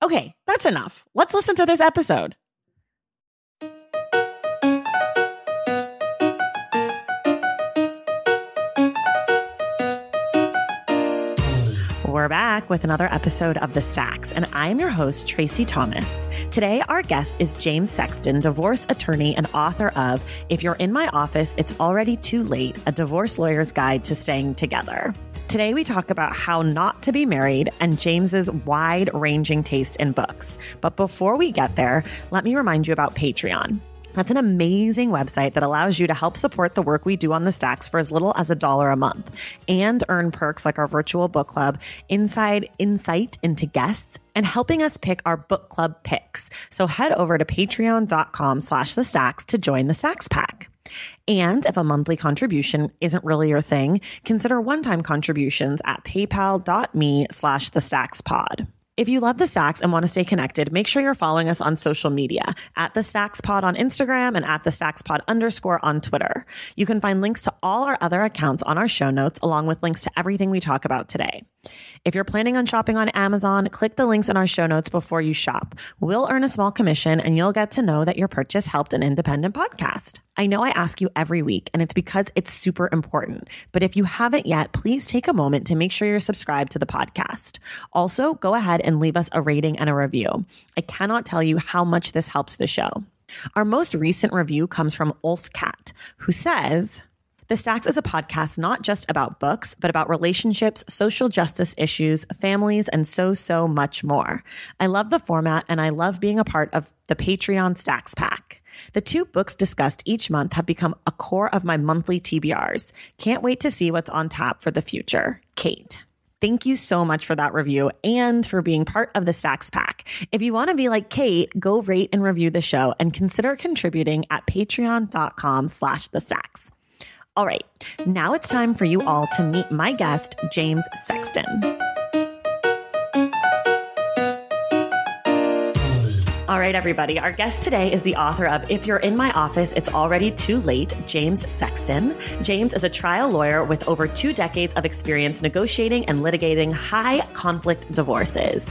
Okay, that's enough. Let's listen to this episode. We're back with another episode of The Stacks, and I'm your host, Tracy Thomas. Today, our guest is James Sexton, divorce attorney and author of If You're in My Office, It's Already Too Late A Divorce Lawyer's Guide to Staying Together. Today, we talk about how not to be married and James's wide ranging taste in books. But before we get there, let me remind you about Patreon. That's an amazing website that allows you to help support the work we do on the stacks for as little as a dollar a month and earn perks like our virtual book club, inside insight into guests, and helping us pick our book club picks. So head over to patreon.com slash the stacks to join the stacks pack. And if a monthly contribution isn't really your thing, consider one-time contributions at paypal.me slash the stacks pod. If you love the Stacks and want to stay connected, make sure you're following us on social media at the Stacks Pod on Instagram and at the Stacks Pod underscore on Twitter. You can find links to all our other accounts on our show notes, along with links to everything we talk about today. If you're planning on shopping on Amazon, click the links in our show notes before you shop. We'll earn a small commission and you'll get to know that your purchase helped an independent podcast. I know I ask you every week, and it's because it's super important. But if you haven't yet, please take a moment to make sure you're subscribed to the podcast. Also, go ahead and leave us a rating and a review. I cannot tell you how much this helps the show. Our most recent review comes from Ulse who says, the Stacks is a podcast not just about books, but about relationships, social justice issues, families, and so, so much more. I love the format and I love being a part of the Patreon Stacks Pack. The two books discussed each month have become a core of my monthly TBRs. Can't wait to see what's on tap for the future. Kate. Thank you so much for that review and for being part of the Stacks Pack. If you want to be like Kate, go rate and review the show and consider contributing at patreon.com slash the stacks. All right, now it's time for you all to meet my guest, James Sexton. All right, everybody. Our guest today is the author of If You're in My Office, It's Already Too Late, James Sexton. James is a trial lawyer with over two decades of experience negotiating and litigating high conflict divorces.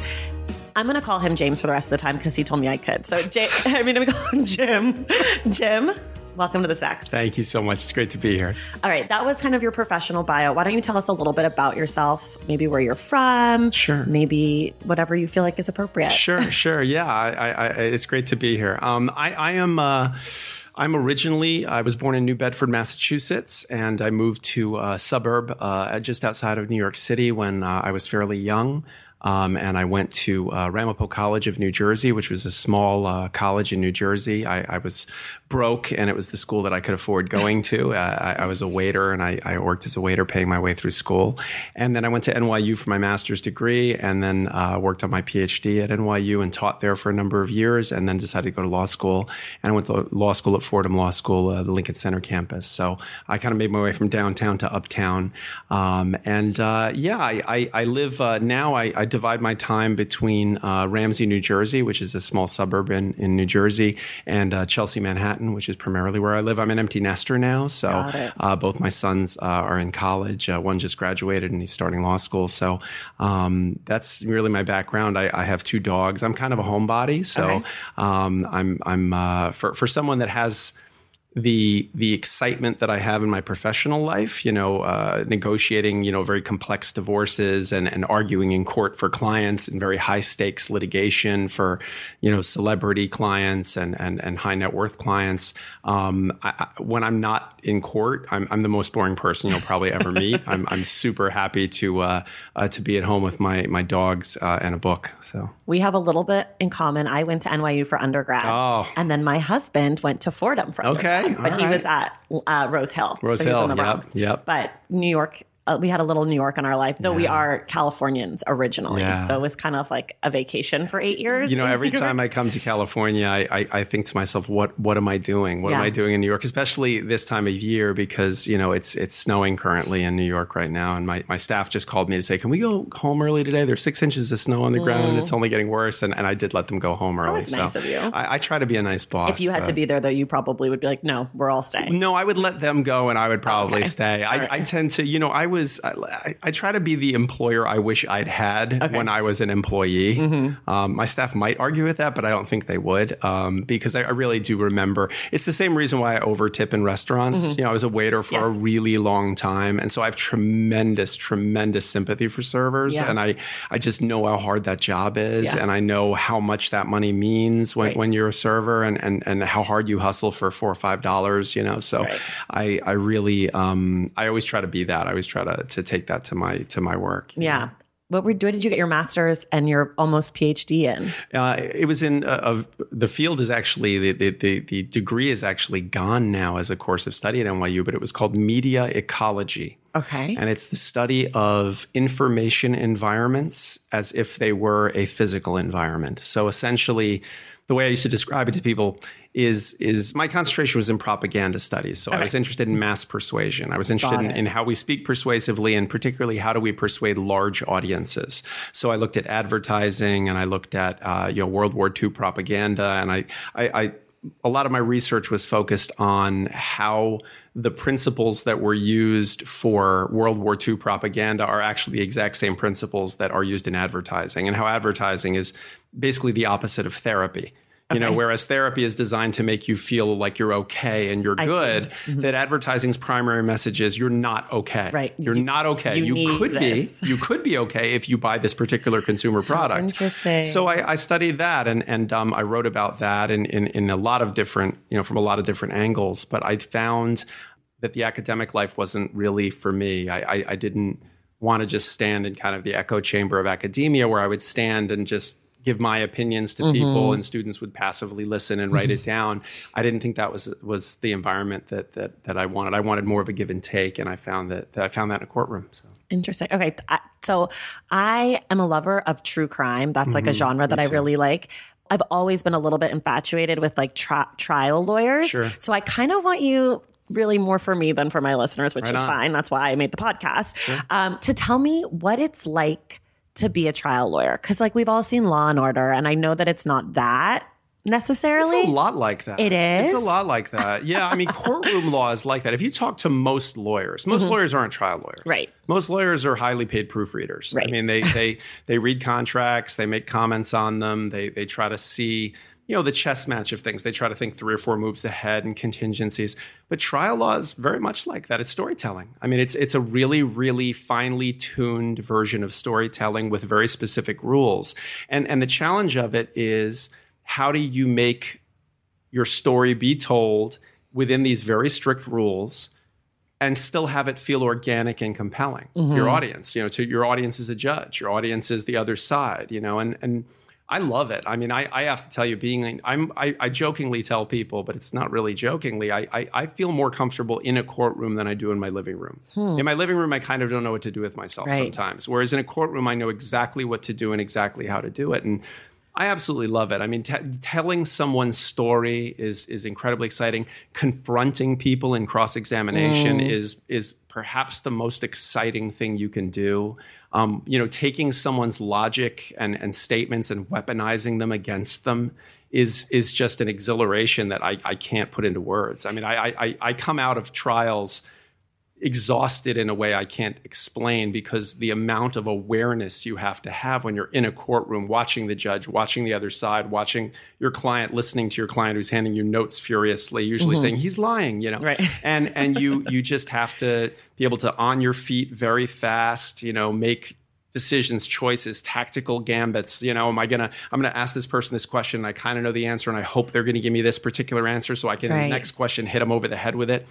I'm going to call him James for the rest of the time because he told me I could. So, J- I mean, I'm going to call him Jim. Jim, welcome to the Stacks. Thank you so much. It's great to be here. All right, that was kind of your professional bio. Why don't you tell us a little bit about yourself? Maybe where you're from. Sure. Maybe whatever you feel like is appropriate. Sure, sure. Yeah, I, I, I, it's great to be here. Um, I, I am. Uh, I'm originally, I was born in New Bedford, Massachusetts, and I moved to a suburb uh, just outside of New York City when uh, I was fairly young. Um, and I went to uh, Ramapo College of New Jersey, which was a small uh, college in New Jersey. I, I, was broke, and it was the school that I could afford going to. Uh, I, I, was a waiter, and I, I, worked as a waiter, paying my way through school. And then I went to NYU for my master's degree, and then uh, worked on my PhD at NYU and taught there for a number of years, and then decided to go to law school. And I went to law school at Fordham Law School, uh, the Lincoln Center campus. So I kind of made my way from downtown to uptown. Um, and uh, yeah, I, live now. I divide my time between uh, Ramsey, New Jersey, which is a small suburb in, in New Jersey, and uh, Chelsea, Manhattan, which is primarily where I live. I'm an empty nester now, so uh, both my sons uh, are in college. Uh, one just graduated and he's starting law school. So um, that's really my background. I, I, have two dogs. I'm kind of a homebody, so okay. um, I'm I'm uh, for for someone that has the the excitement that I have in my professional life, you know, uh, negotiating, you know, very complex divorces and, and arguing in court for clients and very high stakes litigation for, you know, celebrity clients and and, and high net worth clients. Um, I, I, when I'm not in court, I'm, I'm the most boring person you'll probably ever meet. I'm, I'm super happy to uh, uh, to be at home with my my dogs uh, and a book. So we have a little bit in common. I went to NYU for undergrad, oh. and then my husband went to Fordham for undergrad. But he was at uh, Rose Hill. Rose so Hill, in the Bronx. Yep, yep. But New York uh, we had a little New York in our life, though we are Californians originally. Yeah. So it was kind of like a vacation for eight years. You know, every time I come to California, I, I, I think to myself, what what am I doing? What am I doing in New York? Especially this time of year because you know it's it's snowing currently in New York right now, and my, my staff just called me to say, "Can we go home early today? There's six inches of snow on the ground, and it's only getting worse." And, and I did let them go home early. Mm. was nice of you. I, I try to be a nice boss. If you had to be there, though, you probably would be like, no, we're all staying. no, I would let them go, and I would probably Okay. stay. I, right. I tend to, you know, I was, I, I, try to be the employer I wish I'd had when I was an employee. Mm-hmm. Um, my staff might argue with that, but I don't think they would, um, because I, I really do remember. It's the same reason why I overtip in restaurants. You know, I was a waiter for a Mm-hmm. Really long time, and so I have tremendous, tremendous sympathy for servers, Yeah. and I, I just know how hard that job is, Yeah. and I know how much that money means when, Right. when you're a server, and, and and how hard you hustle for four or five dollars. You know, so Right. I I really um I always try to be that. I always try to to take that to my to my work. Yeah. What, were, what did you get your master's and your almost PhD in? Uh, it was in uh, of the field is actually the, the the the degree is actually gone now as a course of study at NYU, but it was called media ecology. Okay. And it's the study of information environments as if they were a physical environment. So essentially, the way I used to describe it to people is is my concentration was in propaganda studies. So I was interested in mass persuasion. I was interested in, in how we speak persuasively and particularly how do we persuade large audiences. So I looked at advertising and I looked at uh, you know World War II propaganda and I I, I a lot of my research was focused on how the principles that were used for World War II propaganda are actually the exact same principles that are used in advertising, and how advertising is basically the opposite of therapy. You know, whereas therapy is designed to make you feel like you're okay and you're see. good, that advertising's primary message is you're not okay. Right. You're You- not okay. you You, could this. be. You could be okay if you buy this particular consumer product. interesting. So I, I studied that and and um, I wrote about that in, in in a lot of different you know from a lot of different angles. But I found that the academic life wasn't really for me. I, I, I didn't want to just stand in kind of the echo chamber of academia where I would stand and just give my opinions to people and students would passively listen and write it down. I didn't think that was was the environment that that that I wanted. I wanted more of a give and take and I found that, that I found that in a courtroom. So. Interesting. Okay. So I am a lover of true crime. That's like a Mm-hmm. genre that I really like. I've always been a little bit infatuated with like tri- trial lawyers. Sure. So I kind of want you really more for me than for my listeners, which Right is on. fine. That's why I made the podcast. Um, to tell me what it's like to be a trial lawyer. Cause like we've all seen Law and Order and I know that it's not that necessarily. It's a lot like that. It is? It's a lot like that. Yeah, I mean, courtroom law is like that. If you talk to most lawyers, most lawyers aren't trial lawyers. Mm-hmm. Right. Most lawyers are highly paid proofreaders. Right. I mean, they they they read contracts, they make comments on them, they they try to see you know the chess match of things. They try to think three or four moves ahead and contingencies. But trial law is very much like that. It's storytelling. I mean, it's it's a really really finely tuned version of storytelling with very specific rules. And and the challenge of it is how do you make your story be told within these very strict rules and still have it feel organic and compelling to your audience you know to your audience is a judge your audience is the other side you know and and I love it. I mean, I, I have to tell you, being I'm I, I jokingly tell people, but it's not really jokingly. I, I I feel more comfortable in a courtroom than I do in my living room. Hmm. In my living room, I kind of don't know what to do with myself Right. sometimes. Whereas in a courtroom, I know exactly what to do and exactly how to do it. And I absolutely love it. I mean, t- telling someone's story is is incredibly exciting. Confronting people in cross examination hmm. is is perhaps the most exciting thing you can do. Um, you know, taking someone's logic and, and statements and weaponizing them against them is is just an exhilaration that I, I can't put into words. I mean, I, I I come out of trials exhausted in a way I can't explain because the amount of awareness you have to have when you're in a courtroom watching the judge, watching the other side, watching your client, listening to your client who's handing you notes furiously, usually mm-hmm. saying he's lying, you know. Right. and and you you just have to be able to on your feet very fast, you know, make decisions, choices, tactical gambits. You know, am I gonna I'm gonna ask this person this question and I kind of know the answer and I hope they're gonna give me this particular answer so I can right. the next question hit them over the head with it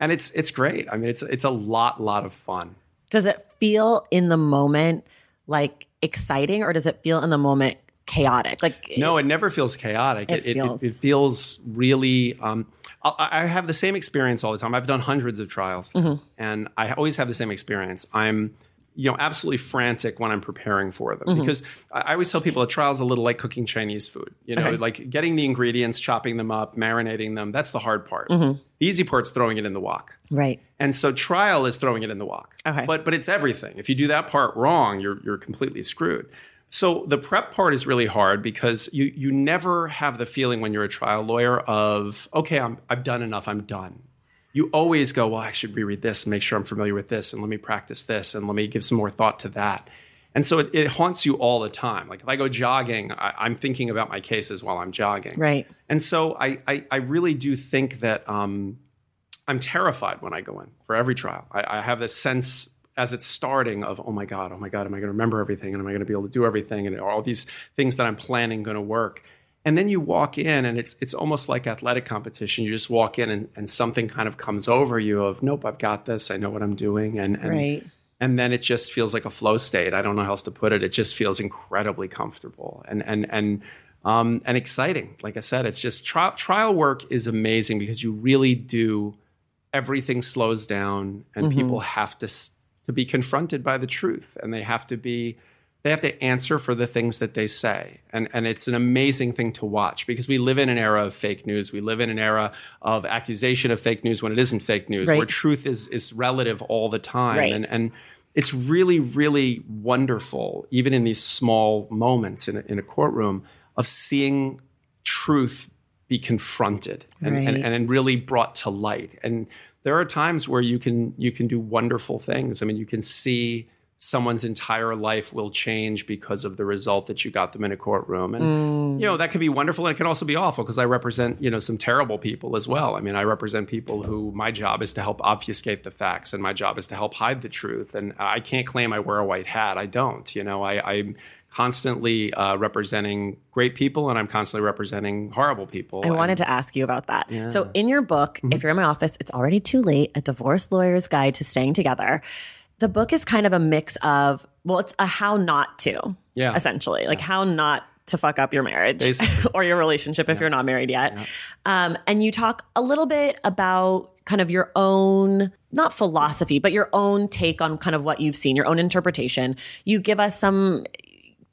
and it's it's great. I mean, it's it's a lot lot of fun. Does it feel in the moment like exciting, or does it feel in the moment chaotic? Like no, it never feels chaotic. It, it feels, it, it feels really. Um, I have the same experience all the time. I've done hundreds of trials, mm-hmm. and I always have the same experience. I'm you know absolutely frantic when I'm preparing for them mm-hmm. because I always tell people a trial is a little like cooking Chinese food. You know, okay. like getting the ingredients, chopping them up, marinating them. That's the hard part. Mm-hmm. The easy part's throwing it in the wok. Right. And so trial is throwing it in the wok. Okay. But but it's everything. If you do that part wrong, you're you're completely screwed. So the prep part is really hard because you you never have the feeling when you're a trial lawyer of okay, I'm I've done enough, I'm done you always go, well, I should reread this and make sure I'm familiar with this and let me practice this and let me give some more thought to that. And so it, it haunts you all the time. Like if I go jogging, I, am thinking about my cases while I'm jogging. Right. And so I, I, I really do think that um, I'm terrified when I go in for every trial. I, I have this sense as it's starting of, oh my God, oh my God, am I going to remember everything? And am I going to be able to do everything? And are all these things that I'm planning going to work? And then you walk in and it's it's almost like athletic competition. You just walk in and, and something kind of comes over you of, nope, I've got this. I know what I'm doing. And, and, right. and then it just feels like a flow state. I don't know how else to put it. It just feels incredibly comfortable and, and, and, um, and exciting. Like I said, it's just trial, trial work is amazing because you really do, everything slows down and mm-hmm. people have to, to be confronted by the truth and they have to be, they have to answer for the things that they say. And, and it's an amazing thing to watch because we live in an era of fake news. We live in an era of accusation of fake news when it isn't fake news, right. where truth is, is relative all the time. Right. And, and it's really, really wonderful, even in these small moments in a, in a courtroom, of seeing truth be confronted and, right. and, and really brought to light. And there are times where you can you can do wonderful things. I mean, you can see someone's entire life will change because of the result that you got them in a courtroom and mm. you know that can be wonderful and it can also be awful because i represent you know some terrible people as well i mean i represent people who my job is to help obfuscate the facts and my job is to help hide the truth and i can't claim i wear a white hat i don't you know I, i'm constantly uh, representing great people and I'm constantly representing horrible people. I wanted and, to ask you about that. Yeah. So, in your book, mm-hmm. if you're in my office, it's already too late A divorce Lawyer's Guide to Staying Together the book is kind of a mix of well, it's a how not to, yeah, essentially, like how not to fuck up your marriage or your relationship if yeah. you're not married yet. Yeah. Um, and you talk a little bit about kind of your own, not philosophy, but your own take on kind of what you've seen, your own interpretation. You give us some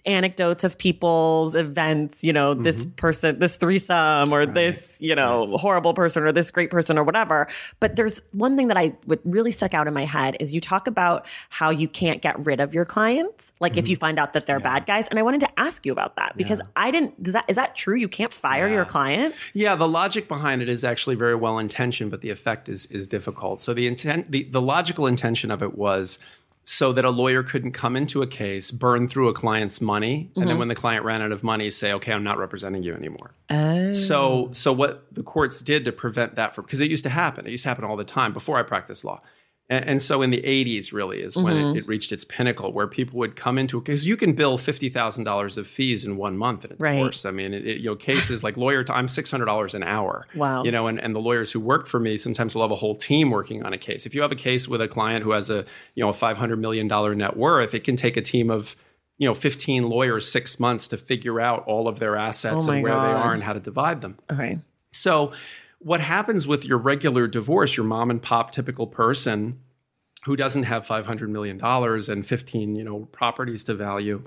anecdotes of people's events, you know, mm-hmm. this person, this threesome or right. this, you know, right. horrible person or this great person or whatever. But there's one thing that I would really stuck out in my head is you talk about how you can't get rid of your clients, like mm-hmm. if you find out that they're yeah. bad guys. And I wanted to ask you about that because yeah. I didn't, does that, is that true? You can't fire yeah. your client? Yeah. The logic behind it is actually very well intentioned, but the effect is, is difficult. So the intent, the, the logical intention of it was, so that a lawyer couldn't come into a case, burn through a client's money, mm-hmm. and then mm-hmm. when the client ran out of money, say, "Okay, I'm not representing you anymore." Oh. So, so what the courts did to prevent that from because it used to happen. It used to happen all the time before I practiced law. And, and so in the 80s, really, is when mm-hmm. it, it, reached its pinnacle, where people would come into it because you can bill fifty thousand dollars of fees in one month in a right. divorce. I mean, it, it, you know, cases like lawyer time, six hundred dollars an hour. Wow. You know, and, and the lawyers who work for me sometimes will have a whole team working on a case. If you have a case with a client who has a you know a five hundred million dollar net worth, it can take a team of you know 15 lawyers six months to figure out all of their assets oh and where God. they are and how to divide them. Okay. So what happens with your regular divorce, your mom and pop typical person who doesn't have 500 million dollars and 15 you know properties to value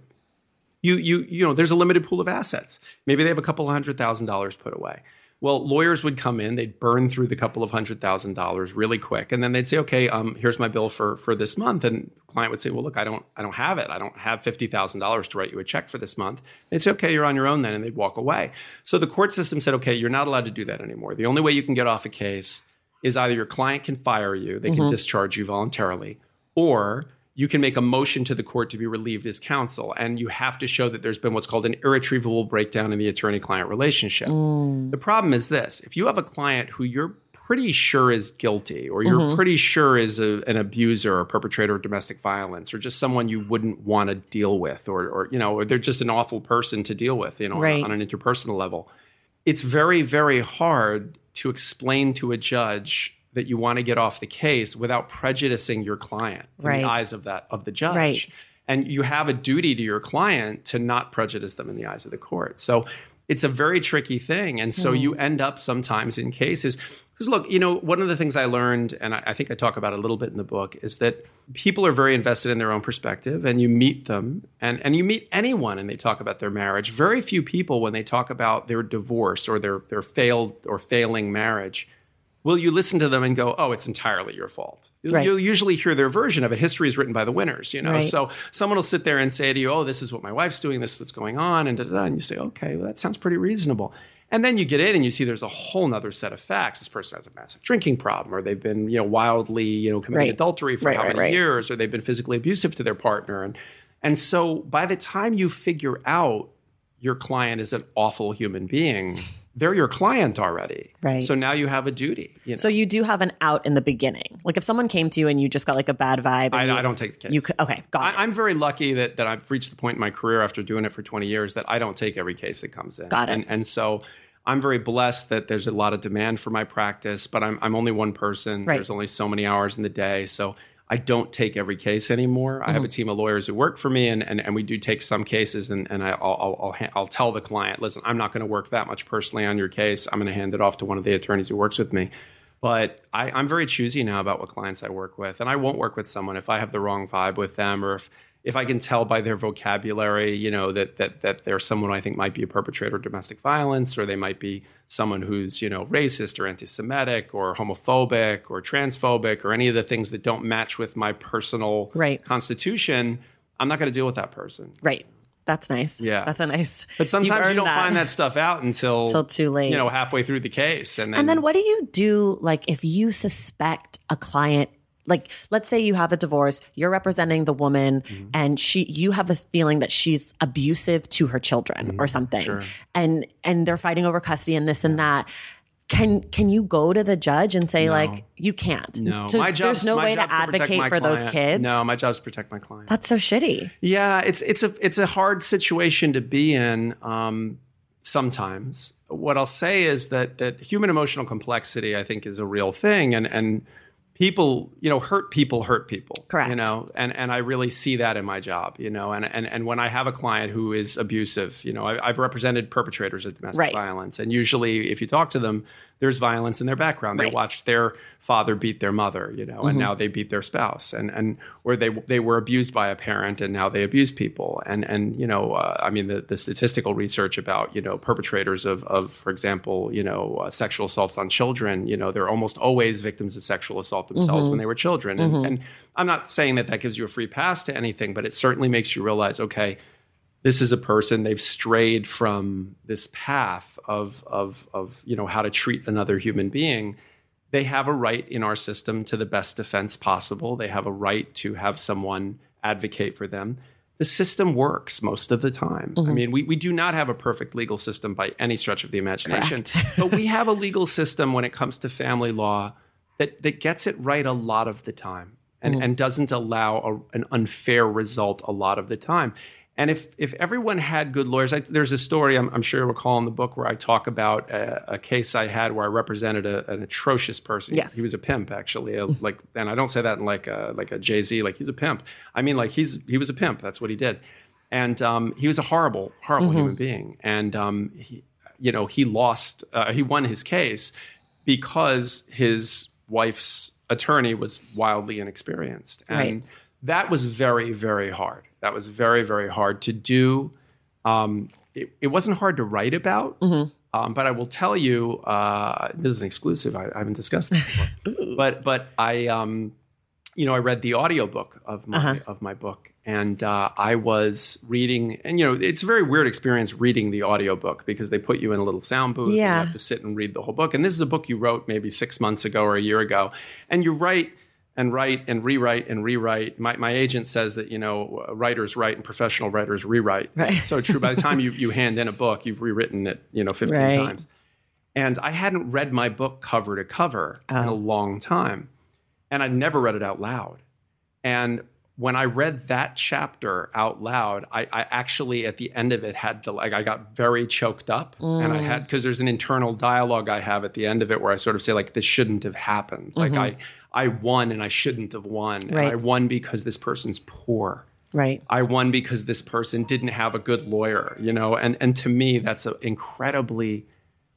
you you you know there's a limited pool of assets. Maybe they have a couple hundred thousand dollars put away well lawyers would come in they'd burn through the couple of hundred thousand dollars really quick and then they'd say okay um, here's my bill for for this month and the client would say well look i don't i don't have it. I don't have $50000 to write you a check for this month. They'd say okay you're on your own then and they'd walk away. So the court system said okay you're not allowed to do that anymore. The only way you can get off a case is either your client can fire you, they can discharge you voluntarily, or you can make a motion to the court to be relieved as counsel. And you have to show that there's been what's called an irretrievable breakdown in the attorney client relationship. Mm. The problem is this if you have a client who you're pretty sure is guilty, or you're mm-hmm. pretty sure is a, an abuser or perpetrator of domestic violence, or just someone you wouldn't want to deal with, or, or you know, or they're just an awful person to deal with, you know, Right. on, on an interpersonal level. It's very, very hard to explain to a judge that you want to get off the case without prejudicing your client in the eyes of that of the judge. Right. And you have a duty to your client to not prejudice them in the eyes of the court. So it's a very tricky thing. And so you mm. end up sometimes in cases. Because look, you know, one of the things I learned, and I, I think I talk about it a little bit in the book, is that people are very invested in their own perspective, and you meet them, and, and you meet anyone, and they talk about their marriage. Very few people, when they talk about their divorce or their their failed or failing marriage, will you listen to them and go, "Oh, it's entirely your fault"? You'll, Right. you'll usually hear their version of it. History is written by the winners, you know. Right. So someone will sit there and say to you, "Oh, this is what my wife's doing. This is what's going on," and da da da. And you say, "Okay, well, that sounds pretty reasonable." And then you get in and you see there's a whole other set of facts. This person has a massive drinking problem, or they've been, you know, wildly, you know, committing Right. adultery for how many years, or they've been physically abusive to their partner, and and so by the time you figure out your client is an awful human being, they're your client already. Right. So now you have a duty. You know? So you do have an out in the beginning. Like if someone came to you and you just got like a bad vibe. I, you, I don't take the case. You okay, got it. I, I'm very lucky that, that I've reached the point in my career after doing it for 20 years that I don't take every case that comes in. Got it. And, and so I'm very blessed that there's a lot of demand for my practice, but I'm, I'm only one person. Right. There's only so many hours in the day. So I don't take every case anymore. I have a Mm-hmm. team of lawyers who work for me, and, and, and we do take some cases, and, and I, I'll, I'll, I'll tell the client, listen, I'm not going to work that much personally on your case. I'm going to hand it off to one of the attorneys who works with me. But I, I'm very choosy now about what clients I work with, and I won't work with someone if I have the wrong vibe with them, or if if I can tell by their vocabulary, you know, that that that they're someone I think might be a perpetrator of domestic violence, or they might be someone who's you know racist or anti-Semitic or homophobic or transphobic or any of the things that don't match with my personal Right. constitution. I'm not going to deal with that person. right. That's nice. Yeah. That's a nice. But sometimes you don't find that stuff out until Till too late. You know, halfway through the case, and then, And then what do you do like if you suspect a client like let's say you have a divorce, you're representing the woman Mm-hmm. and she you have this feeling that she's abusive to her children Mm-hmm. or something. sure. And and they're fighting over custody and this and that. Can can you go to the judge and say like you can't? No, So my job's, there's no way to advocate my for those kids. No, my job's to protect my client. That's so shitty. Yeah, it's it's a it's a hard situation to be in. Um, sometimes, what I'll say is that that human emotional complexity, I think, is a real thing, and and people, you know, hurt people hurt people. Correct. You know, and and I really see that in my job. You know, and and and when I have a client who is abusive, you know, I, I've represented perpetrators of domestic Right. violence, and usually, if you talk to them, there's violence in their background. They watched their father beat their mother, you know, and now they beat their spouse, and and or they they were abused by a parent, and now they abuse people, and and you know, uh, I mean, the, the statistical research about you know perpetrators of of, for example, you know, uh, sexual assaults on children, you know, they're almost always victims of sexual assault themselves when they were children, and, and I'm not saying that that gives you a free pass to anything, but it certainly makes you realize, okay this is a person they've strayed from this path of of of you know how to treat another human being. They have a right in our system to the best defense possible. They have a right to have someone advocate for them. The system works most of the time. I mm-hmm. mean we, we do not have a perfect legal system by any stretch of the imagination but we have a legal system when it comes to family law that, that gets it right a lot of the time and, mm-hmm. and doesn't allow a, an unfair result a lot of the time. And if if everyone had good lawyers, I, there's a story I'm, I'm sure you'll recall in the book where I talk about a, a case I had where I represented a, an atrocious person. Yes. he was a pimp actually. a- like, and I don't say that in like a, like a Jay Z. Like he's a pimp. I mean, like he's he was a pimp. That's what he did. And um, he was a horrible, horrible human being. And um, he, you know, he lost. Uh, he won his case because his wife's attorney was wildly inexperienced, and Right. that was very, very hard. That was very, very hard to do. Um, it, it wasn't hard to write about, um, but I will tell you, uh, this is an exclusive. I, I haven't discussed this before, but but I. Um, you know, I read the audiobook of my Uh-huh. of my book, and uh, I was reading, and you know, it's a very weird experience reading the audiobook because they put you in a little sound booth, and Yeah. you have to sit and read the whole book. And this is a book you wrote maybe six months ago or a year ago, and you write and write and rewrite and rewrite. My, my agent says that you know writers write and professional writers rewrite. Right. It's so true. By the time you you hand in a book, you've rewritten it you know fifteen Right. times. And I hadn't read my book cover to cover in a oh. long time. And I'd never read it out loud. And when I read that chapter out loud, I, I actually at the end of it had to like I got very choked up, and I had because there's an internal dialogue I have at the end of it where I sort of say like this shouldn't have happened. Like mm-hmm. I I won and I shouldn't have won. And I won because this person's poor. Right. I won because this person didn't have a good lawyer, you know, and and to me that's a incredibly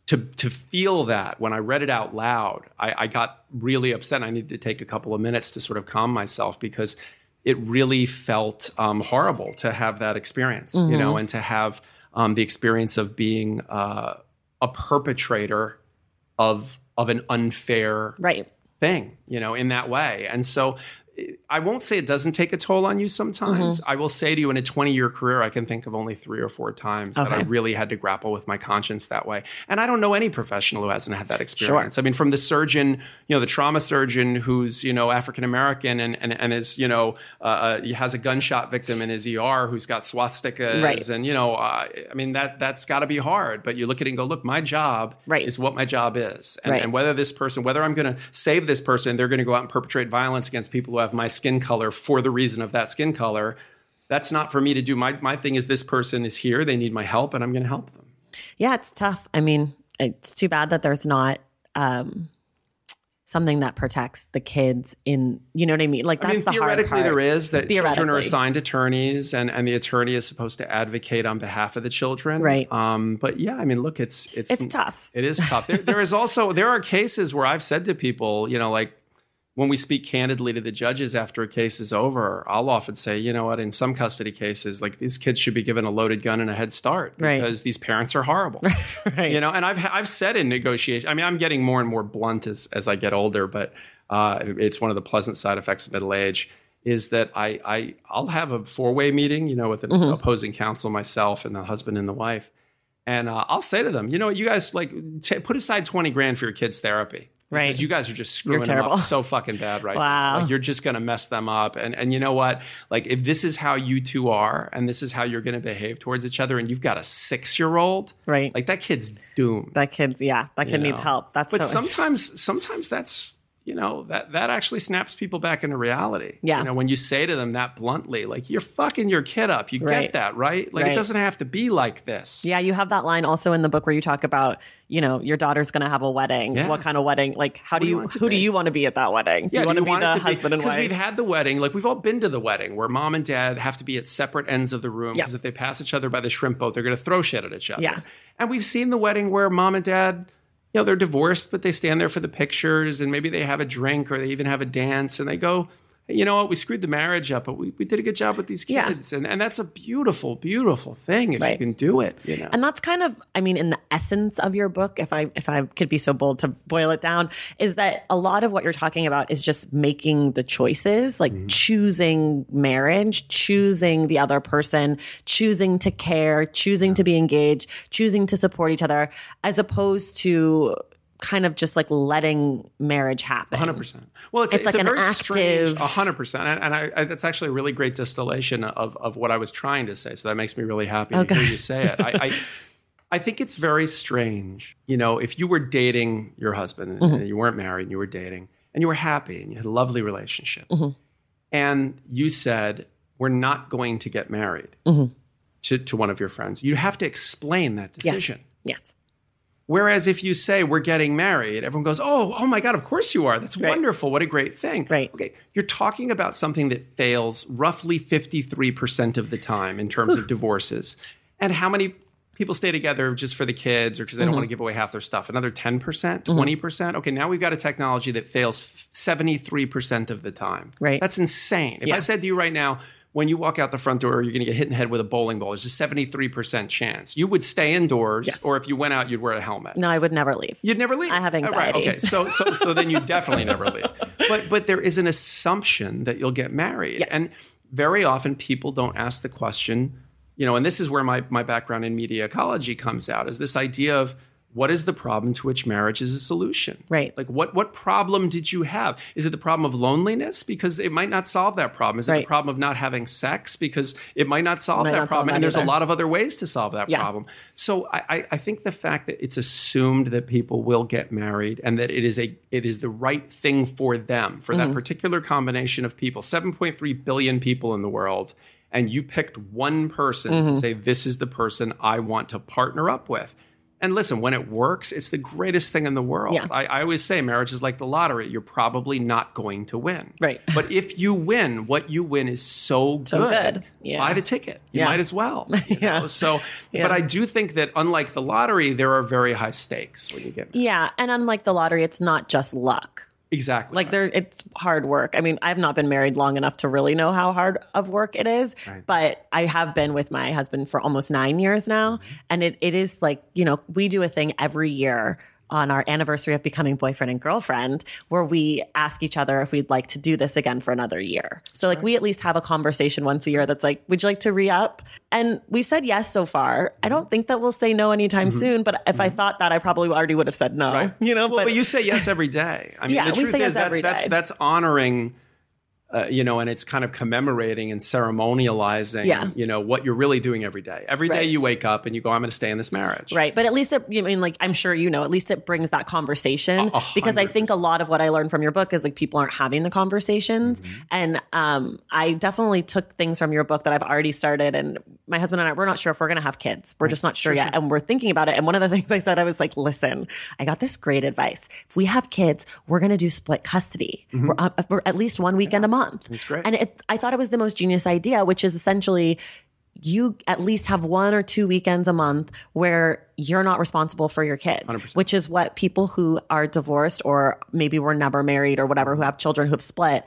to to feel that when I read it out loud, I, I got really upset. I needed to take a couple of minutes to sort of calm myself because it really felt um, horrible to have that experience, you know, and to have um, the experience of being uh, a perpetrator of of an unfair Right. thing, you know, in that way. And so I won't say it doesn't take a toll on you sometimes. Mm-hmm. I will say to you in a 20 year career, I can think of only three or four times that I really had to grapple with my conscience that way. And I don't know any professional who hasn't had that experience. I mean, from the surgeon, you know, the trauma surgeon who's, you know, African American and, and, and is, you know, uh, uh, has a gunshot victim in his ER who's got swastikas. Right. And, you know, uh, I mean, that, that's got to be hard. But you look at it and go, look, my job Right. is what my job is. And, Right. and whether this person, whether I'm going to save this person, they're going to go out and perpetrate violence against people who my skin color for the reason of that skin color. That's not for me to do. My my thing is this person is here. They need my help, and I'm going to help them. Yeah, it's tough. I mean, it's too bad that there's not um, something that protects the kids in, you know what I mean? Like that's I mean, the hard part. there is that children are assigned attorneys, and, and the attorney is supposed to advocate on behalf of the children. Right. Um, but yeah, I mean, look, it's it's It's tough. It is tough. There, there is also there are cases where I've said to people, you know, like when we speak candidly to the judges after a case is over, I'll often say, you know what, in some custody cases, like these kids should be given a loaded gun and a head start Right. because these parents are horrible. Right. You know, and I've I've said in negotiation. I mean, I'm getting more and more blunt as as I get older, but uh, it's one of the pleasant side effects of middle age is that I I I'll have a four way meeting, you know, with an Mm-hmm. opposing counsel, myself, and the husband and the wife. And uh, I'll say to them, you know, what, you guys like t- put aside twenty grand for your kids' therapy, Right. Because you guys are just screwing them up so fucking bad right now. Wow. Like, you're just going to mess them up. And and you know what? Like if this is how you two are, and this is how you're going to behave towards each other, and you've got a six year old, Right. Like that kid's doomed. that kid's, yeah, that kid you needs know? help. That's but so sometimes sometimes that's you know that that actually snaps people back into reality. Yeah. You know when you say to them that bluntly, like you're fucking your kid up. You Right. get that, right? Like Right. it doesn't have to be like this. Yeah, you have that line also in the book where you talk about, you know, your daughter's going to have a wedding. Yeah. What kind of wedding? Like, how do do you you, want it to who do you want to be at that wedding? Do Yeah, you want to be want the husband and wife? Because we've had the wedding, like we've all been to the wedding where mom and dad have to be at separate ends of the room Yeah. because if they pass each other by the shrimp boat, they're going to throw shit at each other. Yeah. And we've seen the wedding where mom and dad, you know, they're divorced, but they stand there for the pictures and maybe they have a drink or they even have a dance and they go, "Hey, you know what, we screwed the marriage up, but we, we did a good job with these Yeah. kids. And and that's a beautiful, beautiful thing if you can do it. You know. and that's kind of i mean in the essence of your book if i if i could be so bold to boil it down is that a lot of what you're talking about is just making the choices like Mm-hmm. choosing marriage choosing the other person choosing to care choosing to be engaged choosing to support each other as opposed to kind of just like letting marriage happen hundred percent. Well, it's, It's it's, like a an very active- strange, hundred percent, and, and I, I, that's actually a really great distillation of of what I was trying to say. So that makes me really happy to hear you say it. I, I, I think it's very strange. You know, if you were dating your husband Mm-hmm. and you weren't married and you were dating and you were happy and you had a lovely relationship, Mm-hmm. and you said we're not going to get married to to one of your friends, you have to explain that Mm-hmm. yes decision. yes Whereas if you say we're getting married, everyone goes, "Oh, oh my god, of course you are. That's wonderful. What a great thing." Right. Okay, you're talking about something that fails roughly 53% of the time in terms of divorces. And how many people stay together just for the kids or because they don't Mm-hmm. want to give away half their stuff? Another 10%, 20%? Okay, now we've got a technology that fails f- 73% of the time. Right. That's insane. If Yeah. I said to you right now, when you walk out the front door, you're going to get hit in the head with a bowling ball. There's a 73% chance. You would stay indoors, Yes. or if you went out, you'd wear a helmet. No, I would never leave. You'd never leave. I have Uh, Right. Okay. So so so then you definitely never leave. But but there is an assumption that you'll get married, Yes. and very often people don't ask the question. You know, and this is where my my background in media ecology comes out. Is this idea of what is the problem to which marriage is a solution? Right. Like what what problem did you have? Is it the problem of loneliness because it might not solve that problem? Is it Right. the problem of not having sex because it might not solve Might that not solve problem? that and there's a lot of other ways to solve that Yeah. problem. So I, I- I think the fact that it's assumed that people will get married and that it is a it is the right thing for them for Mm-hmm. that particular combination of people, 7.3 billion people in the world, and you picked one person Mm-hmm. to say this is the person I want to partner up with. And listen, when it works, it's the greatest thing in the world. Yeah. I, I always say marriage is like the lottery. You're probably not going to win. Right. But if you win, what you win is so, So good. Yeah. Buy the ticket. You Yeah. might as well. Yeah. know? So, Yeah. but I do think that unlike the lottery, there are very high stakes when you get married. Yeah, and unlike the lottery, it's not just luck. Exactly. Like there, it's hard work. I mean, I've not been married long enough to really know how hard of work it is, but I have been with my husband for almost nine years now, mm-hmm. and it, it is like you know we do a thing every year on our anniversary of becoming boyfriend and girlfriend where we ask each other if we'd like to do this again for another year. So like we at least have a conversation once a year that's like, would you like to re-up? And we've said yes so far. I don't think that we'll say no anytime mm-hmm. soon, but if I mm-hmm. thought that I probably already would have said no. You know, Well, but, you say yes every day. I mean, Yeah, the we truth say yes is that's that's that's honoring. Uh, you know, and it's kind of commemorating and ceremonializing, Yeah. you know, what you're really doing every day. Every day Right. you wake up and you go, I'm going to stay in this marriage. Right. But at least it, you mean, like, I'm sure you know, at least it brings that conversation A- because I think a lot of what I learned from your book is like people aren't having the conversations. Mm-hmm. And um, I definitely took things from your book that I've already started. And my husband and I, we're not sure if we're going to have kids. We're just not sure, yet. And we're thinking about it. And one of the things I said, I was like, listen, I got this great advice. If we have kids, we're going to do split custody. We're, uh, for at least one weekend a month. That's Mm-hmm. great. And it, I thought it was the most genius idea, which is essentially you at least have one or two weekends a month where you're not responsible for your kids, which is what people who are divorced or maybe were never married or whatever who have children who have split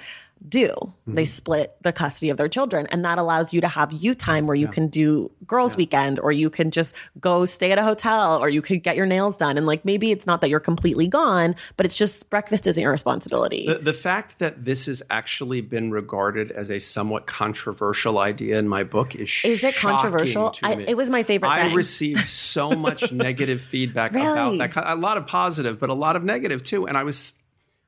do. They mm-hmm. split the custody of their children. And that allows you to have you time where you can do girls' weekend or you can just go stay at a hotel or you could get your nails done. And like maybe it's not that you're completely gone, but it's just breakfast isn't your responsibility. The, the fact that this has actually been regarded as a somewhat controversial idea in my book is Is it controversial? I- it was my favorite I thing. received so much negative feedback about that. A lot of positive, but a lot of negative too. And I was,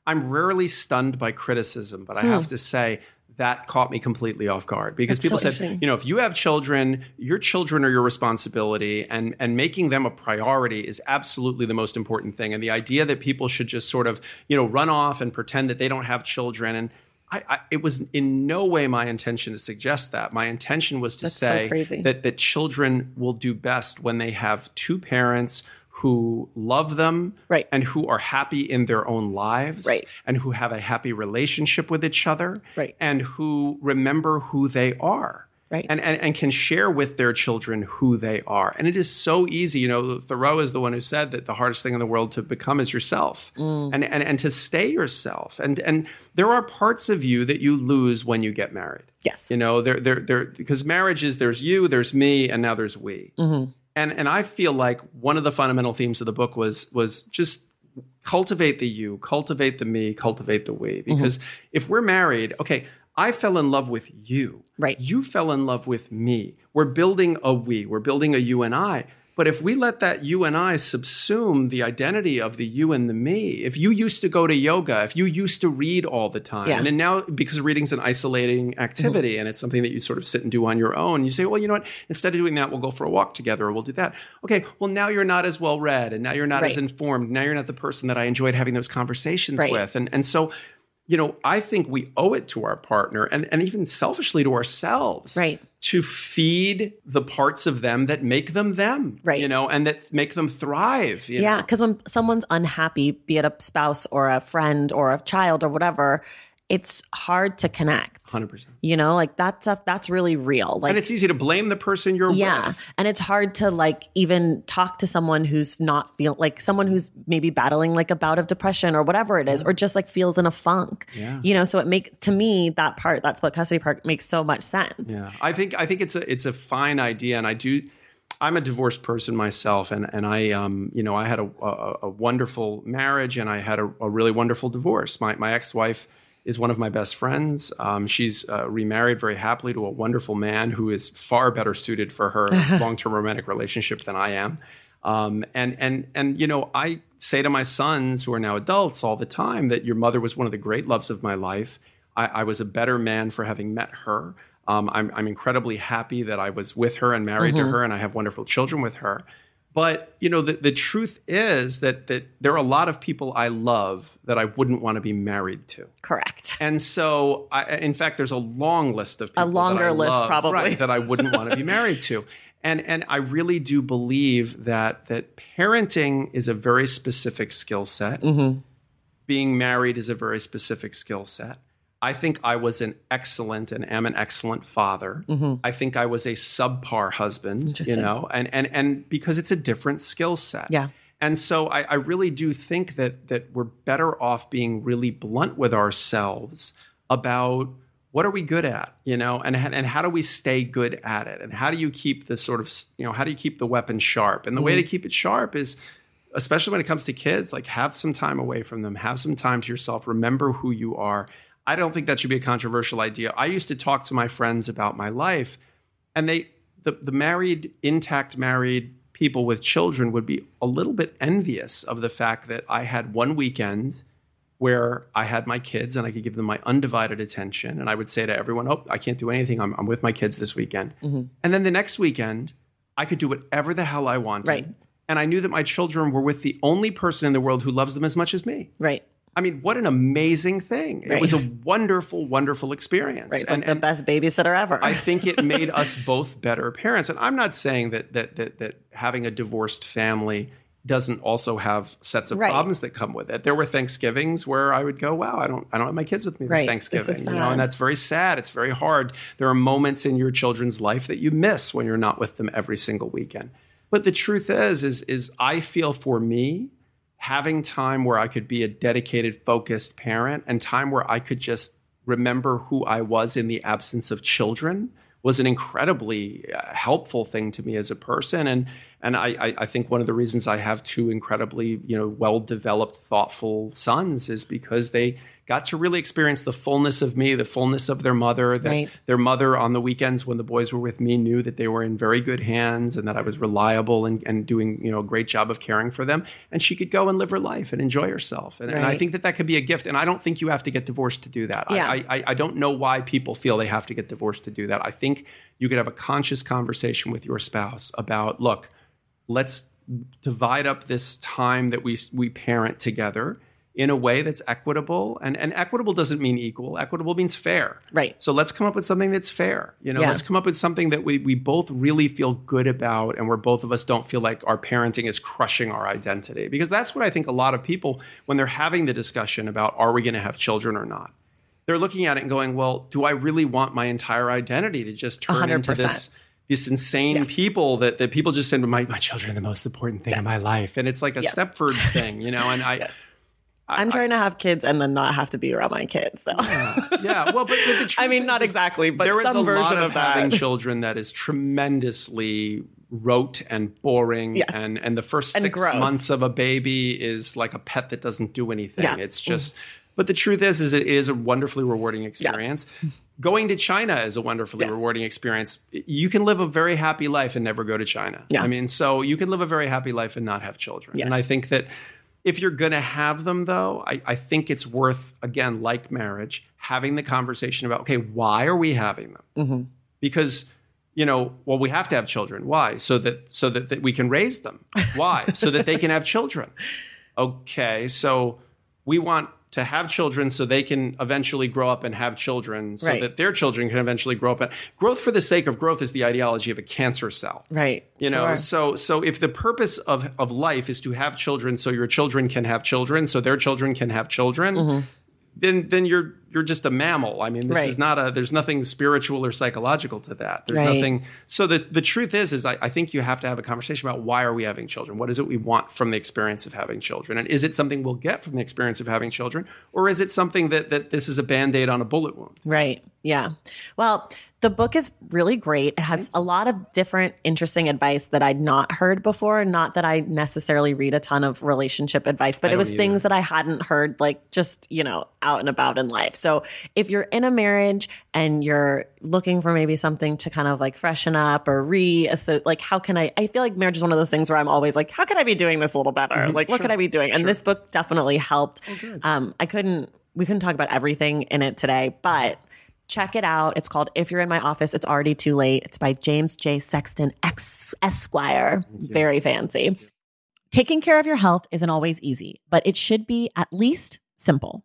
I'm rarely stunned by criticism, but I have to say that caught me completely off guard because Hmm. That's people so said, you know, if you have children, your children are your responsibility, and and making them a priority is absolutely the most important thing. And the idea that people should just sort of, you know, run off and pretend that they don't have children and I, I, it was in no way my intention to suggest that. My intention was to That's say crazy. that that children will do best when they have two parents who love them Right. and who are happy in their own lives Right. and who have a happy relationship with each other Right. and who remember who they are Right. and, and and can share with their children who they are and it is so easy you know thoreau is the one who said that the hardest thing in the world to become is yourself Mm. and, and and to stay yourself and and there are parts of you that you lose when you get married Yes. you know there there there because marriage is there's you there's me and now there's we Mm-hmm. And and i feel like one of the fundamental themes of the book was was just cultivate the you cultivate the me cultivate the we. Mm-hmm. because if we're married okay i fell in love with you. Right. you fell in love with me. We're building a we. We're building a you and i but if we let that you and I subsume the identity of the you and the me, if you used to go to yoga, if you used to read all the time, Yeah. and then now because reading's an isolating activity and it's something that you sort of sit and do on your own, you say, well, you know what? Instead of doing that, we'll go for a walk together or we'll do that. Okay, well, now you're not as well read and now you're not as informed. Now you're not the person that I enjoyed having those conversations Right. with. And, and so, you know, I think we owe it to our partner and, and even selfishly to ourselves Right. To feed the parts of them that make them them, Right. You know, and that make them thrive. you Yeah, because when someone's unhappy, be it a spouse or a friend or a child or whatever, it's hard to connect. 100%. You know, like that stuff, that's really real. Like, And it's easy to blame the person you're with. yeah. with. And it's hard to like even talk to someone who's not feel like someone who's maybe battling like a bout of depression or whatever it is, or just like feels in a funk. Yeah. You know, so it make to me that part, that's what custody part makes so much sense. Yeah, I think I think it's a it's a fine idea, and I do. I'm a divorced person myself, and and I um you know I had a a, a wonderful marriage, and I had a, a really wonderful divorce. My my ex wife is one of my best friends. Um, she's uh, remarried very happily to a wonderful man who is far better suited for her long term romantic relationship than I am. Um, and and and you know I say to my sons who are now adults all the time that your mother was one of the great loves of my life. I, I was a better man for having met her. Um, I'm, I'm incredibly happy that I was with her and married to her, and I have wonderful children with her. But you know, the, the truth is that that there are a lot of people I love that I wouldn't want to be married to. Correct. And so, I, in fact, there's a long list of people a longer list, love, probably. right, that I wouldn't want to be married to. And and I really do believe that that parenting is a very specific skill set. Mm-hmm. Being married is a very specific skill set. I think I was an excellent and am an excellent father. I think I was a subpar husband, you Mm-hmm. Know, and and and because it's a different skill set. Yeah. And so I, I really do think that that we're better off being really blunt with ourselves about what are we good at, you know, and and how do we stay good at it, and how do you keep the sort of you know how do you keep the weapon sharp? And the way to keep it sharp is, especially when it comes to kids, like have some time away from them, have some time to yourself, remember who you are. I don't think that should be a controversial idea. I used to talk to my friends about my life, and they the the married intact married people with children would be a little bit envious of the fact that I had one weekend where I had my kids and I could give them my undivided attention. And I would say to everyone, Oh, I can't do anything. I'm, I'm with my kids this weekend. Mm-hmm. And then the next weekend, I could do whatever the hell I wanted. Right. And I knew that my children were with the only person in the world who loves them as much as me. Right. I mean, what an amazing thing. It was a wonderful, wonderful experience. Right. And- like the and- best babysitter ever. I think it made us both better parents. And I'm not saying that that that, that having a divorced family doesn't also have sets of Right. problems that come with it. There were Thanksgivings where I would go, "Wow, I don't I don't have my kids with me this Right. This Thanksgiving," you know, and that's very sad. It's very hard. There are moments in your children's life that you miss when you're not with them every single weekend. But the truth is, is is I feel for me having time where I could be a dedicated, focused parent and time where I could just remember who I was in the absence of children was an incredibly uh, helpful thing to me as a person. And and I, I, I think one of the reasons I have two incredibly you know well developed, thoughtful sons is because they got to really experience the fullness of me, the fullness of their mother. That Right. their mother on the weekends when the boys were with me knew that they were in very good hands and that I was reliable and, and doing you know a great job of caring for them. And she could go and live her life and enjoy herself. And, and I think that that could be a gift. And I don't think you have to get divorced to do that. Yeah. I, I, I don't know why people feel they have to get divorced to do that. I think you could have a conscious conversation with your spouse about look, let's divide up this time that we we parent together in a way that's equitable. And and equitable doesn't mean equal. Equitable means fair. Right. so let's come up with something that's fair. You know Yeah. let's come up with something that we we both really feel good about and where both of us don't feel like our parenting is crushing our identity. Because that's what i think a lot of people when they're having the discussion about are we going to have children or not? They're looking at it and going well do i really want my entire identity to just turn into 100%. this this insane people that, that people just say my, my children are the most important thing in my life. And it's like a Yes. stepford thing you know? And i I'm trying to have kids and then not have to be around my kids. So yeah well but, but the truth I mean, is- not exactly, but there is some a version lot of, of having children that is tremendously rote and boring Yes. and and the first And six gross. months of a baby is like a pet that doesn't do anything Yeah. it's just but the truth is is it is a wonderfully rewarding experience going to china is a wonderfully Yes. rewarding experience you can live a very happy life and never go to china Yeah. i mean so you can live a very happy life and not have children Yes. and i think that if you're going to have them, though, I, I think it's worth, again, like marriage, having the conversation about, okay, why are we having them? Mm-hmm. Because, you know, well, we have to have children. Why? So that so that, that we can raise them. Why? so that they can have children. Okay, so we want to have children so they can eventually grow up and have children so Right. that their children can eventually grow up. And growth for the sake of growth is the ideology of a cancer cell. right. You know, Sure. so so if the purpose of of life is to have children, so your children can have children, so their children can have children, Mm-hmm. then then you're you're just a mammal. I mean, this Right. is not a. There's nothing spiritual or psychological to that. There's Right. nothing. So the the truth is, is I, I think you have to have a conversation about why are we having children? What is it we want from the experience of having children? And is it something we'll get from the experience of having children, or is it something that that this is a band aid on a bullet wound? Right. Yeah. Well, the book is really great. It has a lot of different interesting advice that I'd not heard before. Not that I necessarily read a ton of relationship advice, but I it was don't things that I hadn't heard, like just, you know, out and about in life. So if you're in a marriage and you're looking for maybe something to kind of like freshen up or re, so like, how can I? I feel like marriage is one of those things where I'm always like, how can I be doing this a little better? Like, what could I be doing? And this book definitely helped. Um, I couldn't, we couldn't talk about everything in it today, but check it out. It's called If You're in My Office, It's Already Too Late. It's by James J. Sexton, ex- Esquire. Very fancy. Taking care of your health isn't always easy, but it should be at least simple.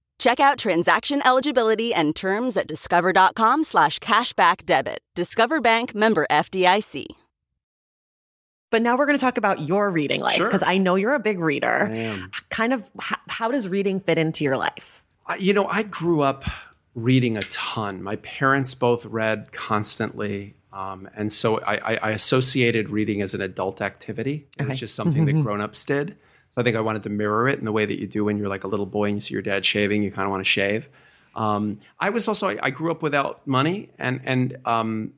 Check out transaction eligibility and terms at discover.com slash cashback debit. Discover Bank member FDIC. But now we're going to talk about your reading life Sure. because I know you're a big reader. I am. Kind of, how, how does reading fit into your life? You know, I grew up reading a ton. My parents both read constantly. Um, and so I, I, I associated reading as an adult activity. It Okay. was just something that grown-ups did. So I think I wanted to mirror it in the way that you do when you're like a little boy and you see your dad shaving, you kind of want to shave. Um, I was also I, I grew up without money, and and um,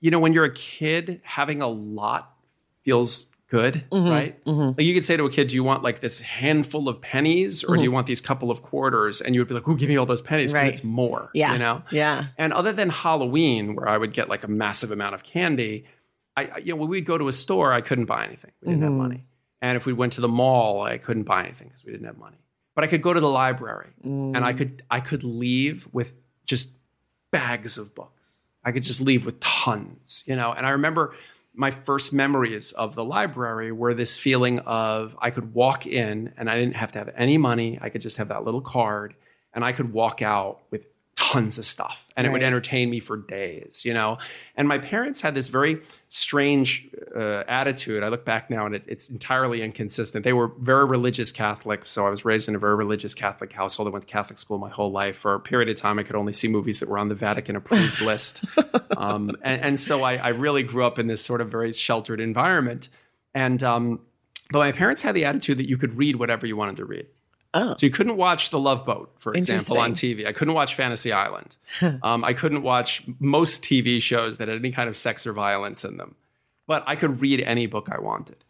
you know when you're a kid, having a lot feels good, right? Like you could say to a kid, "Do you want like this handful of pennies, or do you want these couple of quarters?" And you would be like, "Oh, give me all those pennies because Right. it's more." Yeah. you know. Yeah. And other than Halloween, where I would get like a massive amount of candy, I I- you know when we'd go to a store, I couldn't buy anything. We didn't have money. And if we went to the mall, I couldn't buy anything because we didn't have money. But I could go to the library, and I mm. could I could leave with just bags of books. I could just leave with tons, you know. And I remember my first memories of the library were this feeling of I could walk in and I didn't have to have any money. I could just have that little card and I could walk out with tons of stuff and it would entertain me for days, you know? And my parents had this very strange uh, attitude. I look back now and it, it's entirely inconsistent. They were very religious Catholics. So I was raised in a very religious Catholic household. I went to Catholic school my whole life. For a period of time, I could only see movies that were on the Vatican approved list. Um, and, and so I, I really grew up in this sort of very sheltered environment. And, um, but my parents had the attitude that you could read whatever you wanted to read. Oh. So you couldn't watch The Love Boat, for example, on TV. I couldn't watch Fantasy Island. um, I couldn't watch most TV shows that had any kind of sex or violence in them. But I could read any book I wanted.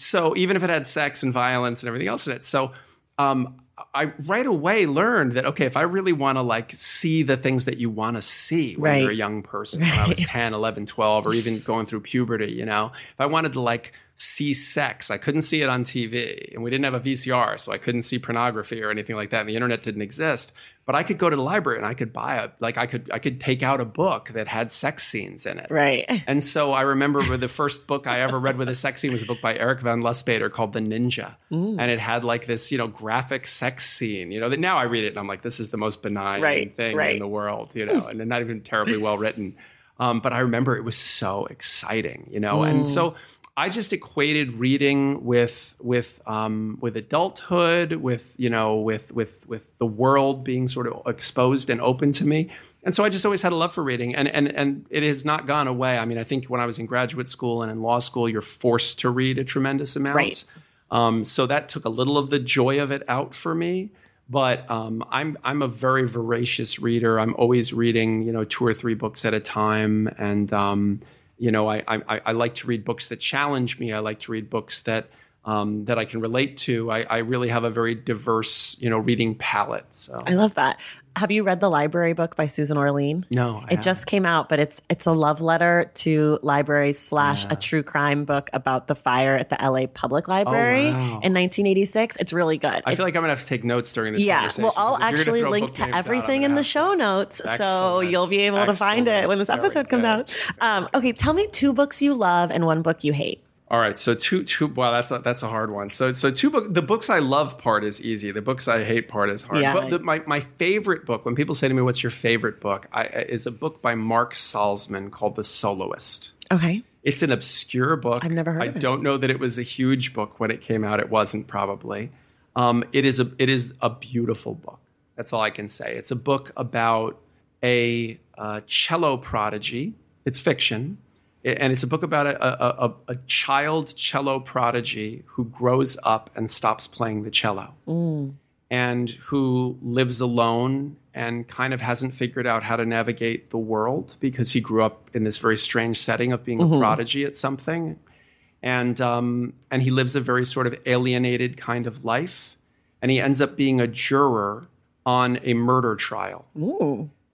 So even if it had sex and violence and everything else in it. So um, I right away learned that okay, if I really want to like see the things that you want to see when you're a young person, when I was 10, 11, 12, or even going through puberty, you know, if I wanted to like see sex, I couldn't see it on TV. And we didn't have a VCR, so I couldn't see pornography or anything like that. And the internet didn't exist. But I could go to the library and I could buy a like I could I could take out a book that had sex scenes in it. Right. And so I remember the first book I ever read with a sex scene was a book by Eric Van Lustbader called The Ninja. Mm. And it had like this, you know, graphic sex scene, you know, that now I read it and I'm like, this is the most benign Right, thing right. in the world, you know, and not even terribly well written. Um, but I remember it was so exciting, you know, Mm. and so I just equated reading with with um, with adulthood, with you know, with with with the world being sort of exposed and open to me. And so I just always had a love for reading, and and and it has not gone away. I mean, I think when I was in graduate school and in law school, you're forced to read a tremendous amount. Right. Um, so that took a little of the joy of it out for me. But um, I'm I'm a very voracious reader. I'm always reading, you know, two or three books at a time, and um, you know, I, I I like to read books that challenge me. I like to read books that um, that I can relate to. I, I really have a very diverse, you know, reading palette. So I love that. Have you read the library book by Susan Orlean? no, I It just came out, but it's it's a love letter to libraries slash a true crime book about the fire at the LA Public Library Oh, wow. in 1986. It's really good. I feel like I'm gonna have to take notes during this yeah, conversation. well, I'll 'cause if you're gonna actually link to names out, I'm everything in the show notes, so you'll be able to find it when this Excellent. episode comes out. Um, okay, tell me two books you love and one book you hate. All right, so two two. Wow, that's a, that's a hard one. So so two book. The books I love part is easy. The books I hate part is hard. Yeah. But the, my my favorite book. When people say to me, "What's your favorite book?" I, is a book by Mark Salzman called The Soloist. Okay, It's an obscure book. I've never heard I of it. don't know that it was a huge book when it came out. It wasn't probably. Um, it is a it is a beautiful book. That's all I can say. It's a book about a uh, cello prodigy. It's fiction, and it's a book about a, a, a, a child cello prodigy who grows up and stops playing the cello and who lives alone and kind of hasn't figured out how to navigate the world because he grew up in this very strange setting of being a prodigy at something. And, um, and he lives a very sort of alienated kind of life. And he ends up being a juror on a murder trial.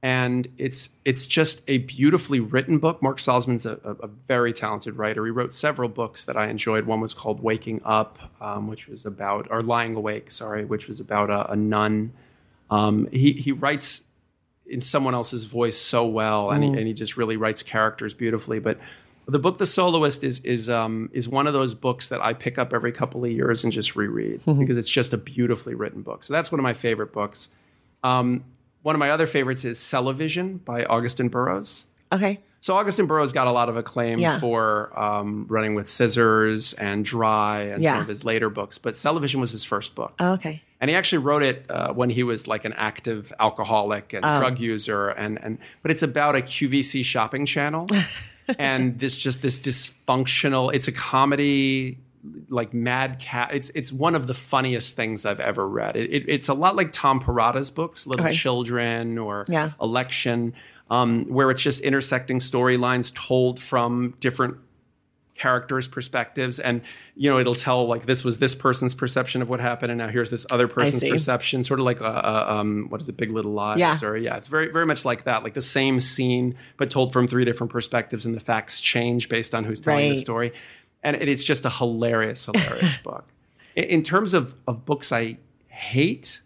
And it's it's just a beautifully written book. Mark Salzman's a, a, very talented writer. He wrote several books that I enjoyed. One was called Waking Up, um, which was about or Lying Awake, sorry, which was about a, a nun. Um, he he writes in someone else's voice so well, and, he, and he just really writes characters beautifully. But the book The Soloist is is um, is one of those books that I pick up every couple of years and just reread because it's just a beautifully written book. So that's one of my favorite books. Um, one of my other favorites is Television by Augusten Burroughs. okay, So Augusten Burroughs got a lot of acclaim Yeah. for um, Running with Scissors and Dry and some of his later books, but Television was his first book. oh, okay, And he actually wrote it uh, when he was like an active alcoholic and drug user, and and but it's about a QVC shopping channel, and this just this dysfunctional. It's a comedy, like Mad Cat. It's it's one of the funniest things I've ever read. It, it, it's a lot like Tom Perrotta's books, Little Okay. Children or Yeah. Election, um, where it's just intersecting storylines told from different characters' perspectives, and you know it'll tell like this was this person's perception of what happened, and now here's this other person's perception, sort of like uh, uh, um, what is it, Big Little Lies, Yeah. or yeah, it's very very much like that, like the same scene but told from three different perspectives, and the facts change based on who's telling the story, and it's just a hilarious, hilarious book. In, terms of of books I hate,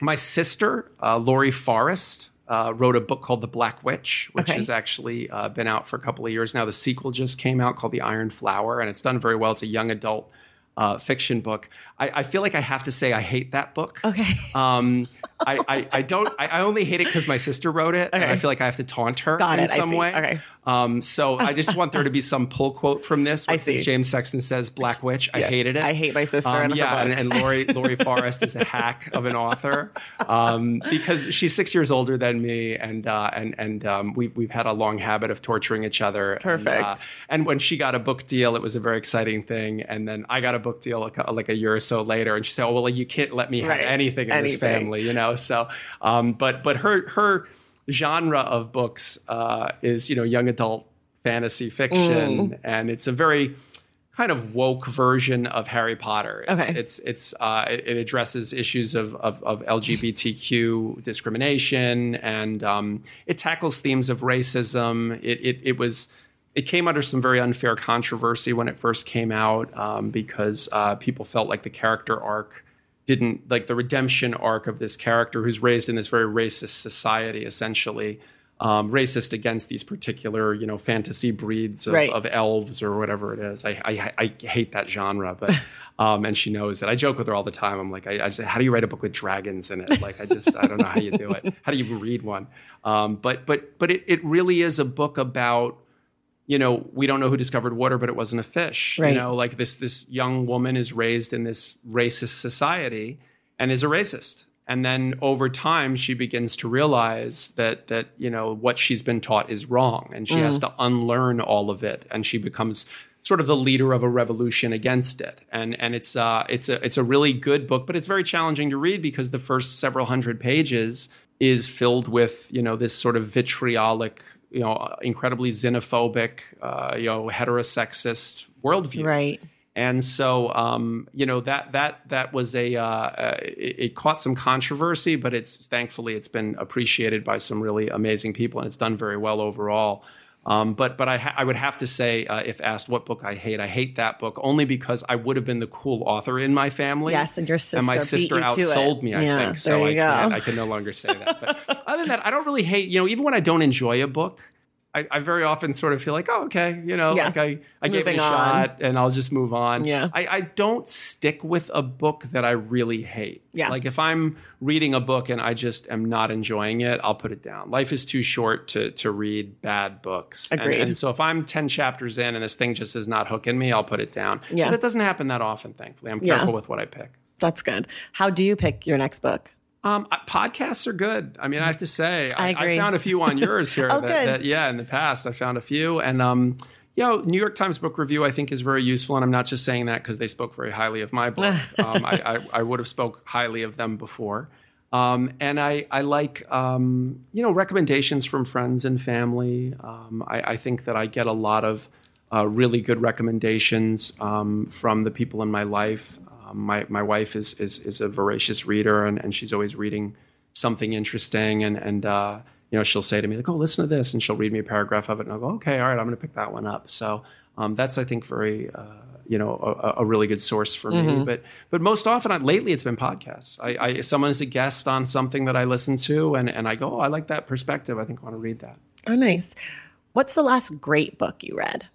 my sister uh, Laurie Forest. Uh, wrote a book called The Black Witch, which Okay. has actually uh, been out for a couple of years now. The sequel just came out called The Iron Flower, and it's done very well. It's a young adult uh, fiction book. I, I feel like I have to say I hate that book. okay. Um, I, I, I don't. I, I only hate it because my sister wrote it, and I feel like I have to taunt her Got in it. Some way. Okay. Um. So I just want there to be some pull quote from this. Where I see. James Sexton says Black Witch. I hated it. I hate my sister Um, and yeah, and, and Laurie Laurie Forest is a hack of an author um, because she's six years older than me, and uh, and and um, we we've had a long habit of torturing each other. And, Perfect. uh, and when she got a book deal, it was a very exciting thing. And then I got a book deal like a, like a year or so later, and she said, "Oh well, you can't let me have Right. anything in this family," you know. So, um, but but her her genre of books uh, is you know young adult fantasy fiction, Mm. and it's a very kind of woke version of Harry Potter. It's Okay. it's it's uh, it it addresses issues of of, of LGBTQ discrimination, and um, it tackles themes of racism. It it it was. It came under some very unfair controversy when it first came out um, because uh, people felt like the character arc didn't like the redemption arc of this character who's raised in this very racist society, essentially um, racist against these particular, you know, fantasy breeds of, Right. of elves or whatever it is. I, I, I hate that genre, but um, and she knows it. I joke with her all the time. I'm like, I, I say, how do you write a book with dragons in it? Like, I just, I don't know how you do it. How do you even read one? Um, but but but it, it really is a book about you know, we don't know who discovered water, but it wasn't a fish. Right. You know, like this this young woman is raised in this racist society and is a racist. And then over time she begins to realize that that, you know, what she's been taught is wrong and she has to unlearn all of it. And she becomes sort of the leader of a revolution against it. And and it's uh it's a it's a really good book, but it's very challenging to read because the first several hundred pages is filled with, you know, this sort of vitriolic you know, incredibly xenophobic, uh, you know, heterosexist worldview. Right. And so, um, you know, that that that was a uh, it, it caught some controversy, but it's thankfully it's been appreciated by some really amazing people, and it's done very well overall. Um, but but I ha- I would have to say, uh, if asked what book I hate, I hate that book only because I would have been the cool author in my family. Yes, and your sister and my sister outsold me. I Yeah, think so. I can't. I can no longer say that. But other than that, I don't really hate. You know, even when I don't enjoy a book. I, I very often sort of feel like, oh, okay, you know, Yeah. like I, I gave it a on. shot and I'll just move on. Yeah. I, I don't stick with a book that I really hate. Yeah. Like if I'm reading a book and I just am not enjoying it, I'll put it down. Life is too short to to read bad books. Agreed. And, so if I'm 10 chapters in and this thing just is not hooking me, I'll put it down. Yeah. But that doesn't happen that often, thankfully. I'm Yeah. careful with what I pick. That's good. How do you pick your next book? Um, podcasts are good. I mean, I have to say, I agree. found a few on yours here. Oh, that, good. that- yeah, in the past, I found a few, and um, you know, New York Times Book Review, I think, is very useful, and I'm not just saying that because they spoke very highly of my book. um, I, I, I would have spoke highly of them before. Um, and I, I like, um, you know, recommendations from friends and family. Um, I, I think that I get a lot of uh, really good recommendations um, from the people in my life. Um, my, my wife is, is, is a voracious reader, and, and she's always reading something interesting. And, and uh, you know, she'll say to me, like, oh, listen to this. And she'll read me a paragraph of it. And I'll go, okay, all right, I'm going to pick that one up. So um, that's, I think, very, uh, you know, a, a really good source for me. But but most often, I, lately, it's been podcasts. I, I someone is a guest on something that I listen to, and, and I go, oh, I like that perspective. I think I want to read that. Oh, nice. What's the last great book you read?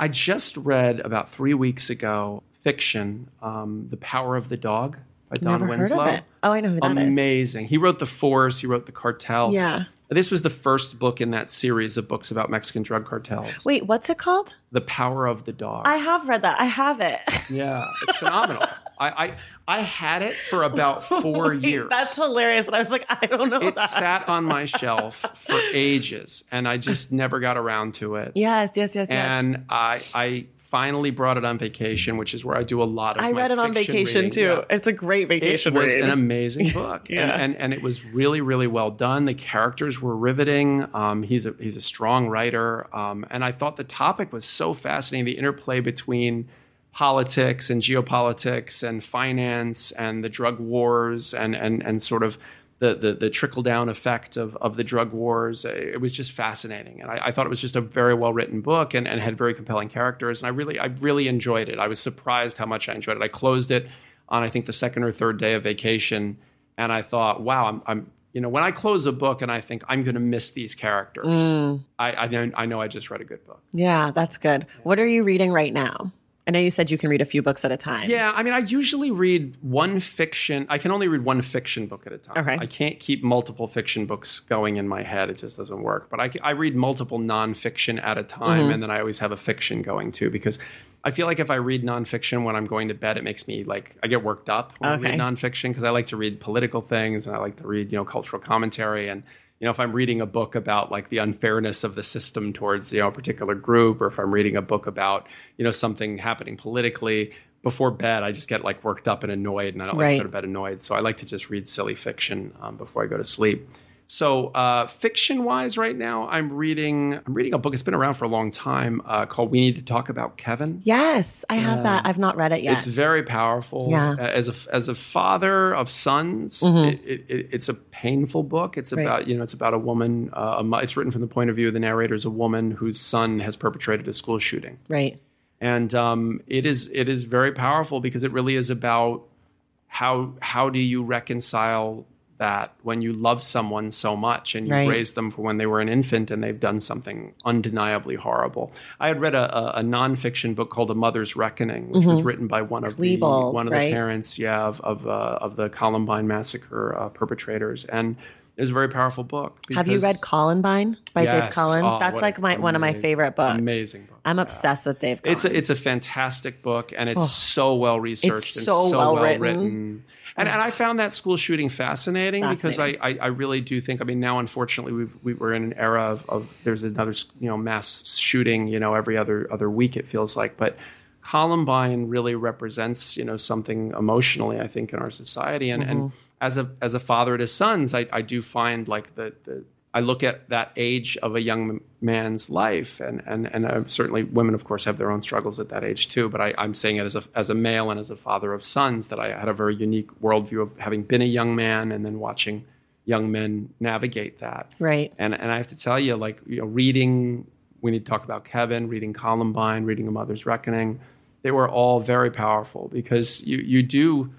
I just read about three weeks ago fiction, um, The Power of the Dog by Don Never Winslow. Oh, I know who that is. Amazing. He wrote The Force, he wrote The Cartel. Yeah. This was the first book in that series of books about Mexican drug cartels. Wait, what's it called? The Power of the Dog. I have read that. I have it. yeah, it's phenomenal. I, I I had it for about four years. That's hilarious. And I was like, I don't know it that. sat on my shelf for ages, and I just never got around to it. yes, yes, yes, yes. and I I finally brought it on vacation, which is where I do a lot of. I read it on vacation reading. too. Yeah. It's a great vacation. It was read. an amazing book, Yeah. and, and and it was really really well done. The characters were riveting. Um, he's a he's a strong writer, um, and I thought the topic was so fascinating. The interplay between politics and geopolitics and finance and the drug wars and and and sort of the the, the trickle down effect of of the drug wars. Uh, it was just fascinating, and I, I thought it was just a very well written book and, and had very compelling characters. And I really I really enjoyed it. I was surprised how much I enjoyed it. I closed it on I think the second or third day of vacation, and I thought, wow, I'm. I'm you know, when I close a book and I think I'm going to miss these characters, mm. I, I know I know I just read a good book. yeah, that's good. What are you reading right now? I know you said you can read a few books at a time. Yeah, I mean, I usually read one fiction. I can only read one fiction book at a time. Okay. I can't keep multiple fiction books going in my head. It just doesn't work. But I, I read multiple nonfiction at a time, Mm-hmm. and then I always have a fiction going too because I feel like if I read nonfiction when I'm going to bed, it makes me like I get worked up when I Okay. read nonfiction because I like to read political things and I like to read you know cultural commentary and you know if I'm reading a book about like the unfairness of the system towards you know a particular group or if I'm reading a book about you know something happening politically before bed I just get like worked up and annoyed and I don't like to go to bed annoyed so I like to just read silly fiction um, before I go to sleep. So uh, fiction wise, right now I'm reading I'm reading a book. It's been around for a long time uh, called We Need to Talk About Kevin. Yes, I have that. I've not read it yet. It's very powerful. Yeah. Mm-hmm. As a as a father of sons, it, it, it, it's a painful book. It's about you know it's about a woman. Uh, a, it's written from the point of view of the narrator is a woman whose son has perpetrated a school shooting, right. and um, it is it is very powerful because it really is about how how do you reconcile that when you love someone so much and you Right. raised them from when they were an infant and they've done something undeniably horrible. I had read a, a, a nonfiction book called A Mother's Reckoning, which was written by one of the one of right? the parents, yeah, of of, uh, of the Columbine massacre uh, perpetrators, and it was a very powerful book. Have you read Columbine by Dave Cullen? Oh, That's like my one of my favorite books. amazing book. I'm obsessed with Dave Cullen. It's a, it's a fantastic book, and it's so well researched and so so, well well, written. written. And, and I found that school shooting fascinating, because I, I, I really do think. I mean, now unfortunately we've, we we're in an era of, of there's another you know mass shooting you know every other other week it feels like, but Columbine really represents you know something emotionally I think in our society, and and mm-hmm. as a as a father to sons, I, I do find like the the I look at that age of a young man's life, and and and uh, certainly women, of course, have their own struggles at that age too. But I, I'm saying it as a as a male and as a father of sons that I had a very unique worldview of having been a young man and then watching young men navigate that. Right. And and I have to tell you, like you know, reading. We need to talk about Kevin, reading Columbine, reading A Mother's Reckoning. They were all very powerful because you you do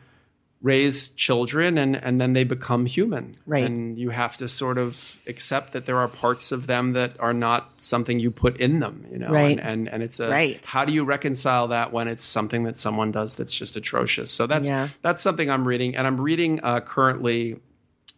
raise children and, and then they become human. Right. And you have to sort of accept that there are parts of them that are not something you put in them, you know. Right. And, and and it's a Right. how do you reconcile that when it's something that someone does that's just atrocious? So that's Yeah. that's something I'm reading. And I'm reading uh, currently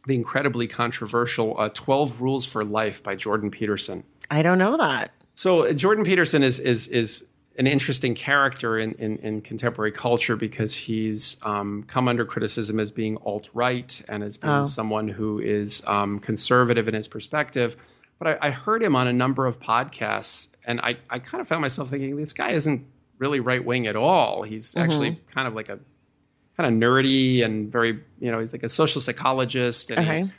the incredibly controversial uh, 12 Rules for Life by Jordan Peterson. I don't know that. So uh, Jordan Peterson is is is an interesting character in, in, in contemporary culture because he's um, come under criticism as being alt right and as being someone who is um, conservative in his perspective. But I, I heard him on a number of podcasts, and I, I kind of found myself thinking this guy isn't really right wing at all. He's actually kind of like a kind of nerdy and very you know he's like a social psychologist and he- Okay.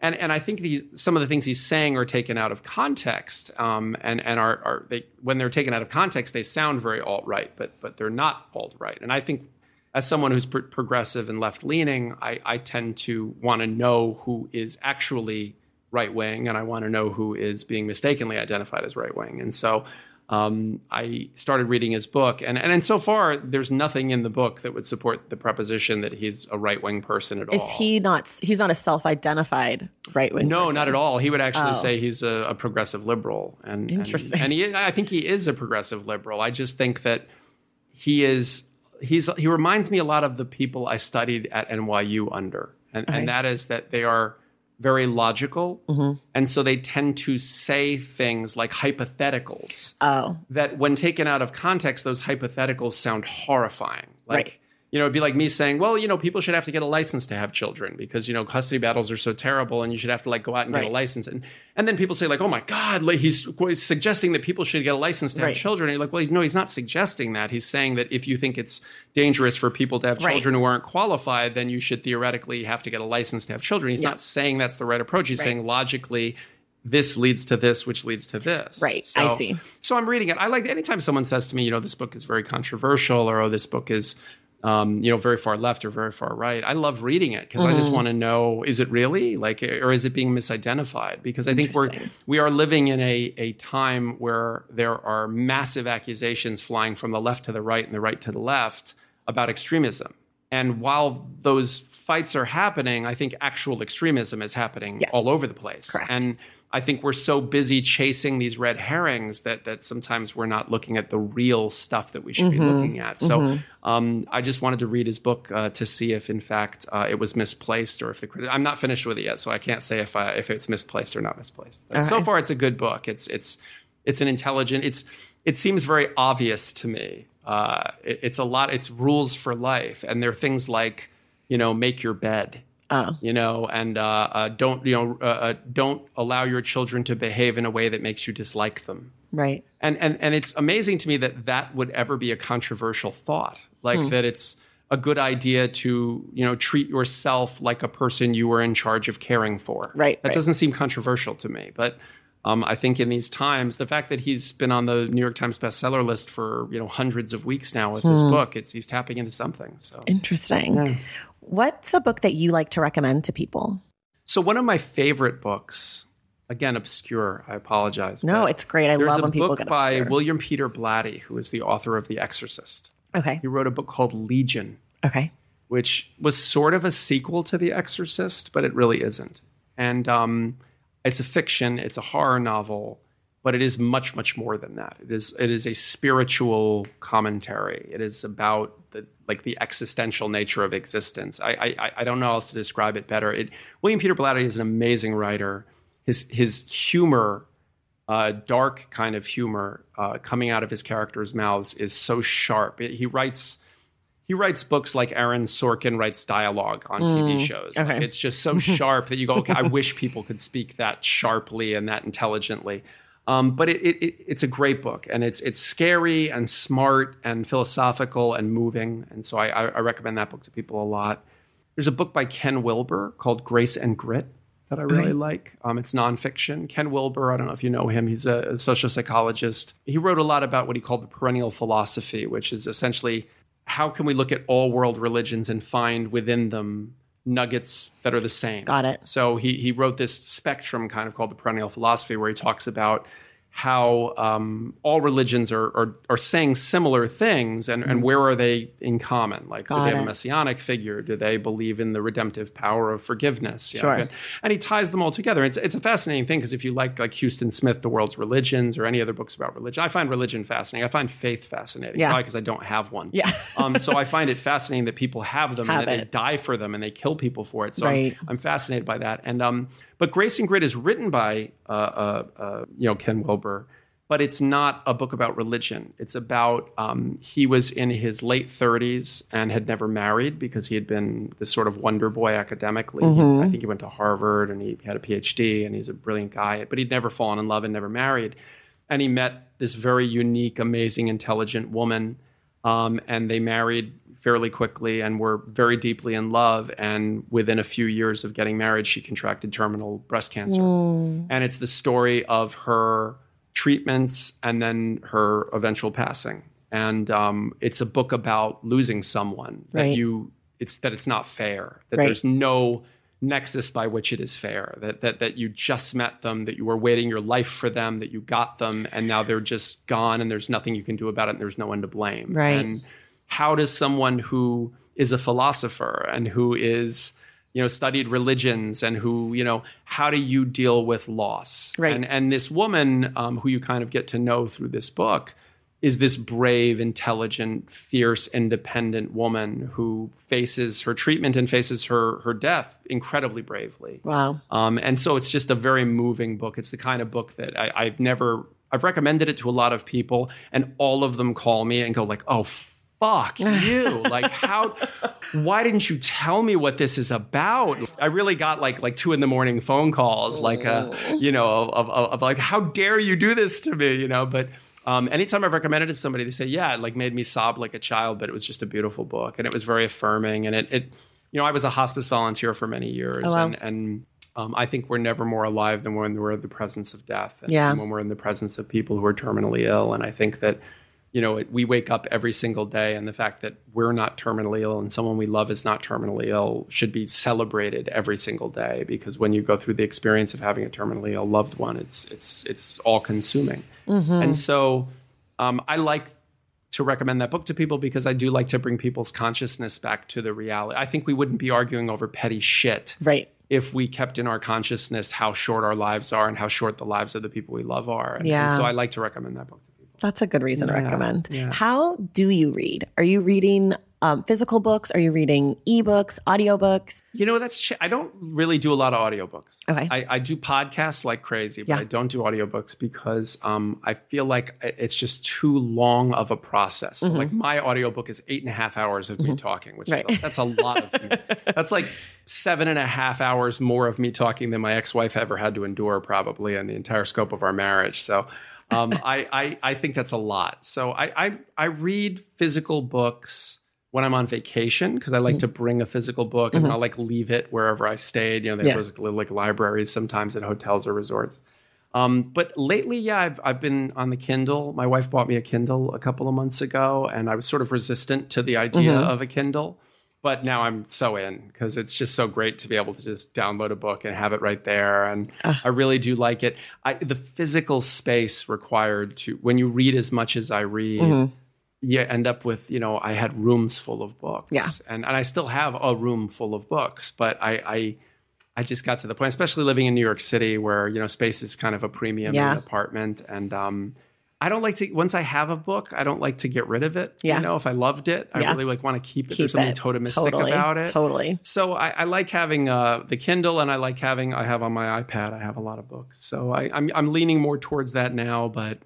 And and I think these some of the things he's saying are taken out of context, um, and and are are they when they're taken out of context, they sound very alt right, but but they're not alt right. And I think as someone who's pro- progressive and left leaning, I, I tend to want to know who is actually right wing, and I want to know who is being mistakenly identified as right wing. And so um, I started reading his book, and and, and so far, there's nothing in the book that would support the proposition that he's a right wing person at all. Is he not? He's not a self-identified right wing. No, not at all. He would actually Oh. say he's a, a progressive liberal, and Interesting. And, and he, I think he is a progressive liberal. I just think that he is. He's he reminds me a lot of the people I studied at NYU under, and, Okay. and that is that they are very logical, Mm-hmm. and so they tend to say things like hypotheticals Oh, that when taken out of context, those hypotheticals sound horrifying. Like, Right. You know, it'd be like me saying, well, you know, people should have to get a license to have children because, you know, custody battles are so terrible and you should have to like go out and get a license. And, and then people say like, oh my God, like he's suggesting that people should get a license to Right. have children. And you're like, well, he's, no, he's not suggesting that. He's saying that if you think it's dangerous for people to have Right. children who aren't qualified, then you should theoretically have to get a license to have children. He's not saying that's the right approach. He's Right. saying logically, this leads to this, which leads to this. Right. I see. So I'm reading it. I like anytime someone says to me, you know, this book is very controversial, or oh, this book is, um, you know, very far left or very far right. I love reading it because I Mm-hmm. just want to know: is it really like, or is it being misidentified? Because I think we're we are living in a a time where there are massive accusations flying from the left to the right and the right to the left about extremism. And while those fights are happening, I think actual extremism is happening Yes. all over the place. Correct. And I think we're so busy chasing these red herrings that that sometimes we're not looking at the real stuff that we should be looking at. So um, I just wanted to read his book uh, to see if, in fact, uh, it was misplaced or if the criti- I'm not finished with it yet, so I can't say if I, if it's misplaced or not misplaced. But So far, it's a good book. It's it's it's an intelligent. It's it seems very obvious to me. Uh, it- it's a lot. It's rules for life, and there are things like you know make your bed Oh, you know, and uh, uh, don't you know, uh, uh, don't allow your children to behave in a way that makes you dislike them. right. And and and it's amazing to me that that would ever be a controversial thought, like Hmm. that it's a good idea to you know treat yourself like a person you were in charge of caring for. Right, That right. doesn't seem controversial to me, but. Um, I think in these times, the fact that he's been on the New York Times bestseller list for you know hundreds of weeks now with Hmm. book, it's he's tapping into something. So Interesting. What's a book that you like to recommend to people? So one of my favorite books, again obscure. I apologize. No, it's great. I love when people get obscure. There's a book by. William Peter Blatty, who is the author of The Exorcist. Okay. He wrote a book called Legion, Okay. which was sort of a sequel to The Exorcist, but it really isn't. And um, it's a fiction. It's a horror novel, but it is much, much more than that. It is it is a spiritual commentary. It is about the like the existential nature of existence. I I, I don't know how else to describe it better. It, William Peter Blatty is an amazing writer. His his humor uh, dark kind of humor uh, coming out of his characters' mouths is so sharp. It- he writes he writes books like Aaron Sorkin writes dialogue on TV shows. Like, it's just so sharp that you go, okay, I wish people could speak that sharply and that intelligently. Um, but it, it, it, it's a great book, and it's it's scary and smart and philosophical and moving, and so I, I, I recommend that book to people a lot. There's a book by Ken Wilber called Grace and Grit that I really like. Um, it's nonfiction. Ken Wilber, I don't know if you know him, he's a, a social psychologist. He wrote a lot about what he called the perennial philosophy, which is essentially how can we look at all world religions and find within them nuggets that are the same. Got it. So he he wrote this spectrum kind of called the perennial philosophy, where he talks about how um, all religions are, are are saying similar things, and, and where are they in common? Like, do Mm-hmm. They have it. a messianic figure? Do they believe in the redemptive power of forgiveness? You Sure. and, and he ties them all together. It's it's a fascinating thing because if you like like Huston Smith, The World's Religions, or any other books about religion, I find religion fascinating. I find faith fascinating. Yeah. Probably because I don't have one. Yeah. um, so I find it fascinating that people have them Have and that they die for them and they kill people for it. So Right. I'm, I'm fascinated by that. And um, but Grace and Grit is written by uh, uh, uh, you know Ken Wilber, but it's not a book about religion. It's about um, he was in his late 30s and had never married because he had been this sort of wonder boy academically. Mm-hmm. I think he went to Harvard and he had a PhD and he's a brilliant guy, but he'd never fallen in love and never married. And he met this very unique, amazing, intelligent woman, um, and they married fairly quickly and were very deeply in love. And within a few years of getting married, she contracted terminal breast cancer. And it's the story of her treatments and then her eventual passing. And um, it's a book about losing someone that Right. you. It's that it's not fair. That Right. there's no nexus by which it is fair. That that that you just met them. That you were waiting your life for them. That you got them, and now they're just gone, and there's nothing you can do about it. and There's no one to blame. Right. And how does someone who is a philosopher and who is you know studied religions and who you know how do you deal with loss Right. and and this woman um, who you kind of get to know through this book is this brave intelligent fierce independent woman who faces her treatment and faces her her death incredibly bravely Wow. um, and so it's just a very moving book. It's the kind of book that I, I've never, I've recommended it to a lot of people, and all of them call me and go like, "Oh, fuck you! like, how? Why didn't you tell me what this is about?" I really got like like two in the morning phone calls, like, uh, you know, of, of, of like, "How dare you do this to me?" You know, but. Um, anytime I've recommended it to somebody, they say, "Yeah, it like made me sob like a child," but it was just a beautiful book, and it was very affirming. And it, it you know, I was a hospice volunteer for many years, Oh, wow. and, and um, I think we're never more alive than when we're in the presence of death, and Yeah. when we're in the presence of people who are terminally ill. And I think that, you know, it, we wake up every single day, and the fact that we're not terminally ill and someone we love is not terminally ill should be celebrated every single day. Because when you go through the experience of having a terminally ill loved one, it's it's it's all consuming. And so, um, I like to recommend that book to people because I do like to bring people's consciousness back to the reality. I think we wouldn't be arguing over petty shit Right. if we kept in our consciousness how short our lives are and how short the lives of the people we love are. And, Yeah. and so I like to recommend that book to people. That's a good reason to recommend. yeah. How do you read? Are you reading um, physical books? Are you reading ebooks, audiobooks? You know, that's ch- I don't really do a lot of audiobooks. Okay. I, I do podcasts like crazy, but Yeah. I don't do audiobooks because um, I feel like it's just too long of a process. So, Like my audiobook is eight and a half hours of me talking, which Mm-hmm. Right. is, that's a lot of me. That's like seven and a half hours more of me talking than my ex-wife ever had to endure probably in the entire scope of our marriage. So um, I, I, I think that's a lot. So I, I, I read physical books when I'm on vacation because I like to bring a physical book and I'll like leave it wherever I stayed. You know, there Yeah. was little like libraries sometimes at hotels or resorts. Um, but lately, yeah, I've I've been on the Kindle. My wife bought me a Kindle a couple of months ago, and I was sort of resistant to the idea of a Kindle. But now I'm so in because it's just so great to be able to just download a book and have it right there. And I really do like it. I, the physical space required to when you read as much as I read, you end up with you know I had rooms full of books, Yeah. and and I still have a room full of books, but I. I I just got to the point, especially living in New York City, where you know space is kind of a premium in an apartment, and um, I don't like to. Once I have a book, I don't like to get rid of it. Yeah. You know, if I loved it, I Yeah. really like want to keep it. Keep There's something it. totemistic Totally. about it. Totally. So I, I like having uh, the Kindle, and I like having. I have on my iPad. I have a lot of books, so I, I'm I'm leaning more towards that now, but.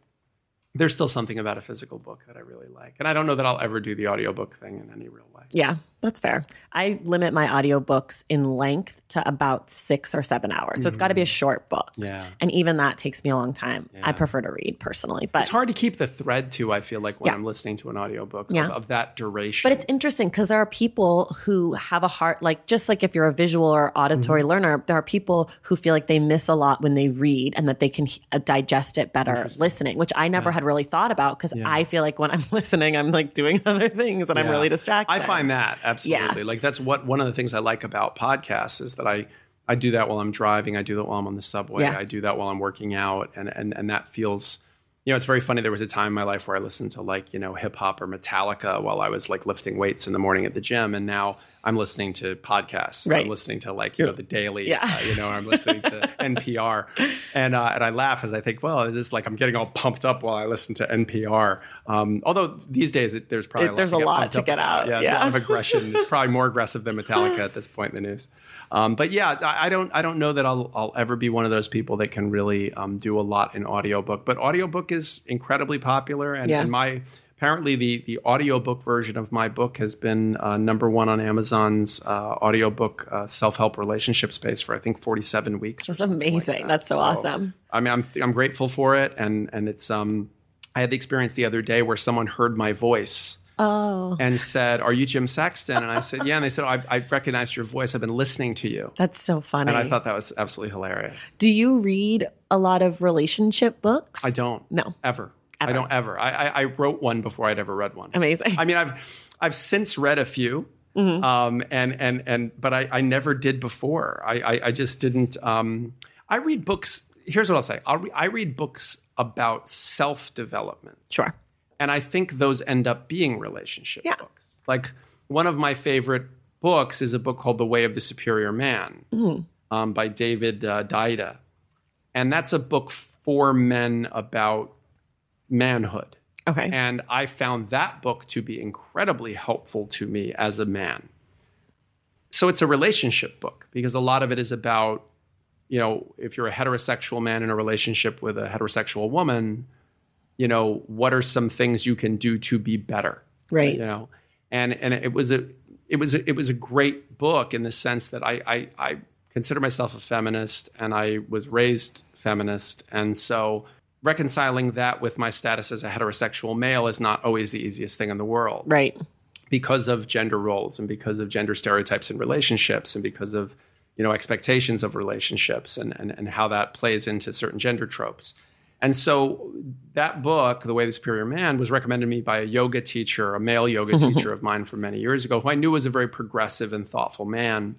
There's still something about a physical book that I really like. And I don't know that I'll ever do the audiobook thing in any real way. Yeah, that's fair. I limit my audiobooks in length to about six or seven hours. So it's got to be a short book. Yeah. And even that takes me a long time. I prefer to read personally. But It's hard to keep the thread too, I feel like, when Yeah. I'm listening to an audiobook Yeah. of, of that duration. But it's interesting because there are people who have a heart, like just like if you're a visual or auditory Mm-hmm. learner, there are people who feel like they miss a lot when they read and that they can uh, digest it better listening, which I never had really thought about because I feel like when I'm listening, I'm like doing other things and I'm really distracted. I find that absolutely. Like that's what one of the things I like about podcasts is that I I do that while I'm driving. I do that while I'm on the subway. Yeah. I do that while I'm working out, and and and that feels. You know, it's very funny. There was a time in my life where I listened to like you know hip hop or Metallica while I was like lifting weights in the morning at the gym, and now I'm listening to podcasts. Right. I'm listening to like you know the daily. Yeah. Uh, you know, I'm listening to NPR, and uh, and I laugh as I think, well, this is like I'm getting all pumped up while I listen to NPR. Um, although these days it, there's probably It- there's a lot to get out. Yeah, there's a lot of aggression. It's probably more aggressive than Metallica at this point in the news. Um, but yeah, I, I don't I don't know that I'll I'll ever be one of those people that can really um, do a lot in audiobook. But audiobook is incredibly popular, and, Yeah. and my apparently the the audiobook version of my book has been uh, number one on Amazon's uh, audiobook uh, self help relationship space for I think 47 weeks. or That's something like amazing. that. That's so awesome. I mean, I'm I'm grateful for it, and and it's um. I had the experience the other day where someone heard my voice Oh, and said, "Are you Jim Sexton?" And I said, "Yeah." And they said, oh, I, "I recognized your voice. I've been listening to you." that's so funny. And I thought that was absolutely hilarious. Do you read a lot of relationship books? I don't. No. Ever. I don't ever. I, I, I wrote one before I'd ever read one. Amazing. I mean, I've I've since read a few, Mm-hmm. um, and and and but I, I never did before. I I, I just didn't. Um, I read books. Here's what I'll say. I'll re- I read books about self development. Sure. And I think those end up being relationship Yeah. books. Like one of my favorite books is a book called The Way of the Superior Man um, by David uh, Deida. And that's a book for men about manhood. Okay. And I found that book to be incredibly helpful to me as a man. So it's a relationship book because a lot of it is about, you know, if you're a heterosexual man in a relationship with a heterosexual woman, you know, what are some things you can do to be better? Right. You know, and and it was a it was a, it was a great book in the sense that I I, I consider myself a feminist and I was raised feminist, and so reconciling that with my status as a heterosexual male is not always the easiest thing in the world. Right. because of gender roles and because of gender stereotypes in relationships and because of you know expectations of relationships and, and, and how that plays into certain gender tropes. And so that book the way the superior man was recommended to me by a yoga teacher a male yoga teacher of mine from many years ago who i knew was a very progressive and thoughtful man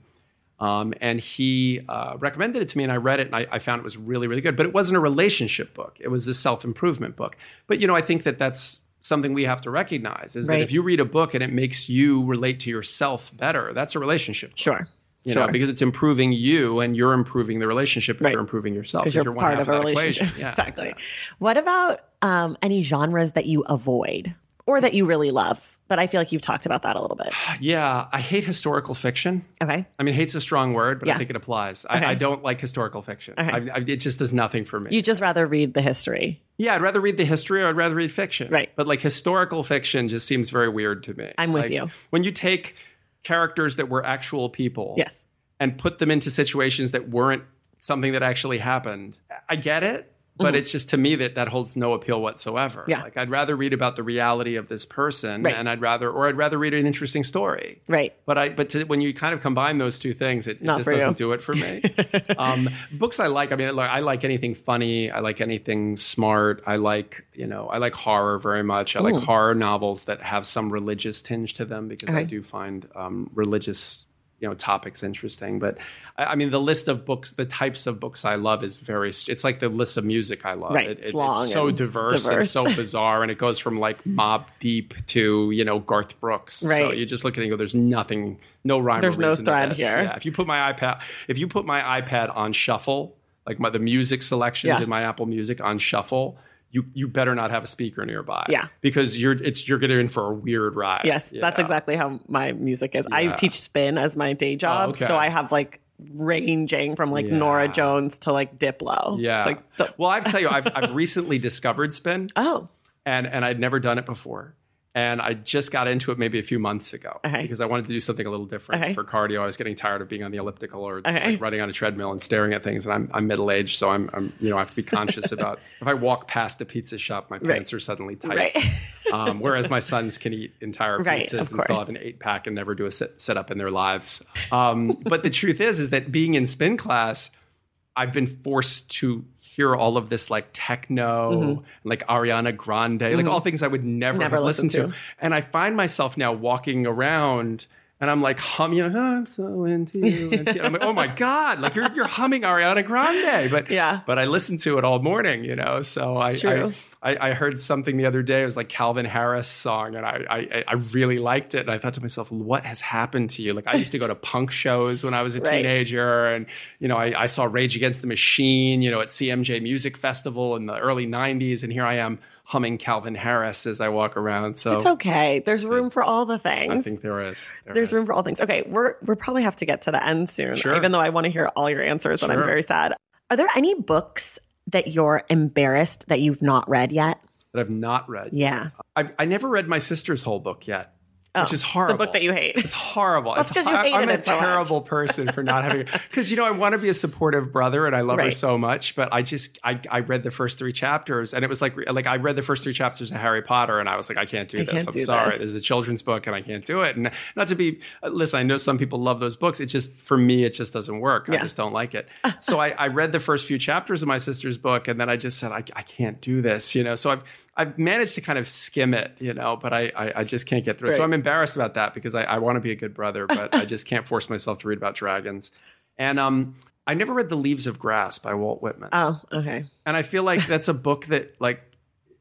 um, and he uh, recommended it to me, and I read it, and I, I found it was really, really good. But it wasn't a relationship book; it was a self-improvement book. But you know, I think that that's something we have to recognize: is Right. that if you read a book and it makes you relate to yourself better, that's a relationship. book. Sure. You Sure. know, because it's improving you and you're improving the relationship if Right. you're improving yourself. because you're, one part of a relationship. Yeah. exactly. What about um, any genres that you avoid or that you really love? But I feel like you've talked about that a little bit. Yeah, I hate historical fiction. Okay. I mean, hate's a strong word, but Yeah. I think it applies. Okay. I, I don't like historical fiction. Okay. I, I, it just does nothing for me. You just rather read the history. yeah, I'd rather read the history or I'd rather read fiction. Right. But like historical fiction just seems very weird to me. I'm with Like, you. When you take characters that were actual people Yes. and put them into situations that weren't something that actually happened, I get it. But it's just to me that that holds no appeal whatsoever. Mm-hmm. Yeah. Like I'd rather read about the reality of this person, Right. and I'd rather, or I'd rather read an interesting story. Right. But I, but to, when you kind of combine those two things, it, it just doesn't do it for me. um, books I like. I mean, I like anything funny. I like anything smart. I like, you know, I like horror very much. I like horror novels that have some religious tinge to them because I do find um, religious, you know, topics interesting. But I, I mean, the list of books, the types of books I love is very. It's like the list of music I love. Right. It- It's it- long so and diverse, and so bizarre, and it goes from like Mobb Deep to you know Garth Brooks. Right. So you just look at it and go, "There's nothing, no rhyme There's or no reason to thread here. Yeah, if you put my iPad, if you put my iPad on shuffle, like my the music selections Yeah. in my Apple Music on shuffle, you you better not have a speaker nearby. Yeah. because you're it's you're getting in for a weird ride. Yes, that's exactly how my music is. I Yeah. Oh, teach spin as my day job, oh, okay. so I have like ranging from like Yeah. Norah Jones to like Diplo. Yeah. It's like, well, I tell you, I've I've recently discovered spin. oh, and and I'd never done it before. And I just got into it maybe a few months ago Okay. because I wanted to do something a little different Okay. for cardio. I was getting tired of being on the elliptical or Okay. like, running on a treadmill and staring at things. And I'm, I'm middle aged, so I'm, I'm you know I have to be conscious about if I walk past a pizza shop, my pants are suddenly tight. right. Um, whereas my sons can eat entire Right, pizzas and still have an eight pack and never do a sit, sit up in their lives. Um, but the truth is, is that being in spin class, I've been forced to hear all of this like techno, like Ariana Grande, like all things I would never, Mm-hmm. Never have listened listened to. And I find myself now walking around and I'm like humming, you know, I'm so into you. Into you. I'm like, oh my God, like you're, you're humming Ariana Grande. But Yeah. but I listened to it all morning, you know. So I, It's true. I, I I heard something the other day. It was like Calvin Harris song, and I, I I really liked it. And I thought to myself, what has happened to you? Like I used to go to punk shows when I was a Right. teenager, and you know I, I saw Rage Against the Machine, you know, at CMJ Music Festival in the early '90s, and here I am humming Calvin Harris as I walk around. So it's okay. There's room for all the things. I think there is. There There's room for all things. Okay, we're we'll probably have to get to the end soon. Sure. Even though I want to hear all your answers, and I'm very sad. Are there any books that you're embarrassed that you've not read yet? that I've not read. Yeah. I, I never read my sister's whole book yet, which oh, is horrible. The book that you hate. It's horrible. That's because you hated I'm a it so much. terrible person for not having because you know I want to be a supportive brother and I love her so much, but I just I, I read the first three chapters and it was like like I read the first three chapters of Harry Potter and I was like I can't do I this. can't I'm do sorry. this. This is a children's book and I can't do it. And not to be listen, I know some people love those books. It just for me it just doesn't work. I just don't like it. so I, I read the first few chapters of my sister's book and then I just said I, I can't do this. You know, so I've I've managed to kind of skim it, you know, but I I, I just can't get through it. So I'm embarrassed about that because I, I want to be a good brother, but I just can't force myself to read about dragons. And um, I never read The Leaves of Grass by Walt Whitman. Oh, okay. and I feel like that's a book that like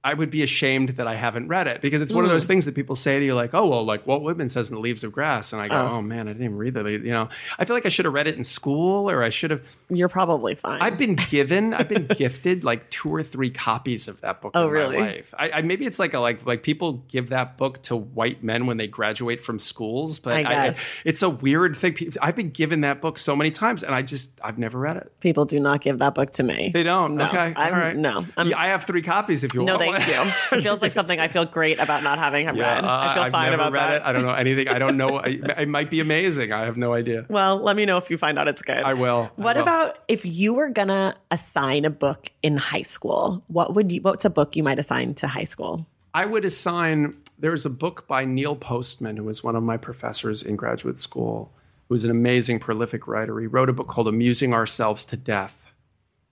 I would be ashamed that I haven't read it because it's one of mm. those things that people say to you like, oh well, like Walt Whitman says in The Leaves of Grass, and I go, oh, oh man, I didn't even read that. you know, I feel like I should have read it in school or I should have. You're probably fine. I've been given, I've been gifted like two or three copies of that book Oh, in really? my life. I, I maybe it's like a like like people give that book to white men when they graduate from schools, but I guess. it's a weird thing. I've been given that book so many times, and I just I've never read it. People do not give that book to me. They don't. No, okay, I'm, all right. No, I'm, Yeah, I have three copies if you no, want. Thank you. It feels like something I feel great about not having have Yeah, read. uh, I feel I've fine never about read that. it. I don't know anything. I don't know. I, it might be amazing. I have no idea. Well, let me know if you find out it's good. I will. I What will. about if you were gonna assign a book in high school? What would you? What's a book you might assign to high school? I would assign. There's a book by Neil Postman, who was one of my professors in graduate school, who was an amazing, prolific writer. He wrote a book called "Amusing Ourselves to Death: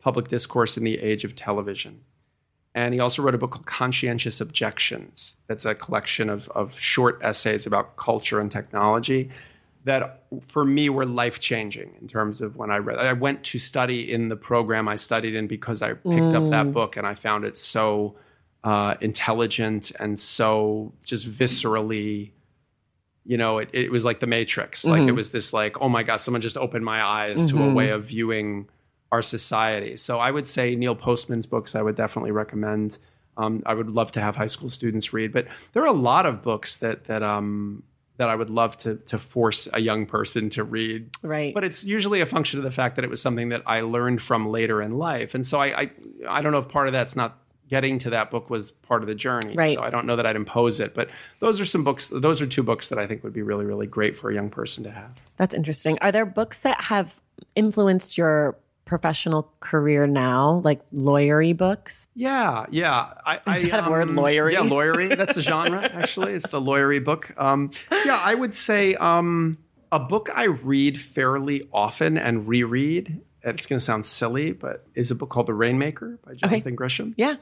Public Discourse in the Age of Television." And he also wrote a book called Conscientious Objections. That's a collection of, of short essays about culture and technology that, for me, were life changing in terms of when I read. I went to study in the program I studied in because I picked up that book and I found it so uh, intelligent and so just viscerally you know, it, it was like the Matrix. Like Mm-hmm. it was this like, oh my God, someone just opened my eyes to a way of viewing our society. So I would say Neil Postman's books I would definitely recommend. Um, I would love to have high school students read, but there are a lot of books that that um, that I would love to to force a young person to read. Right. But it's usually a function of the fact that it was something that I learned from later in life, and so I I, I don't know if part of that's not getting to that book was part of the journey. Right. So I don't know that I'd impose it, but those are some books. Those are two books that I think would be really really great for a young person to have. That's interesting. Are there books that have influenced your professional career now, like lawyery books? Yeah, yeah. I, Is I, that a word, lawyery? Yeah, lawyery. That's the genre, actually. It's the lawyery book. Um, yeah, I would say um, a book I read fairly often and reread. It's going to sound silly, but is a book called The Rainmaker by Jonathan Grisham. Yeah.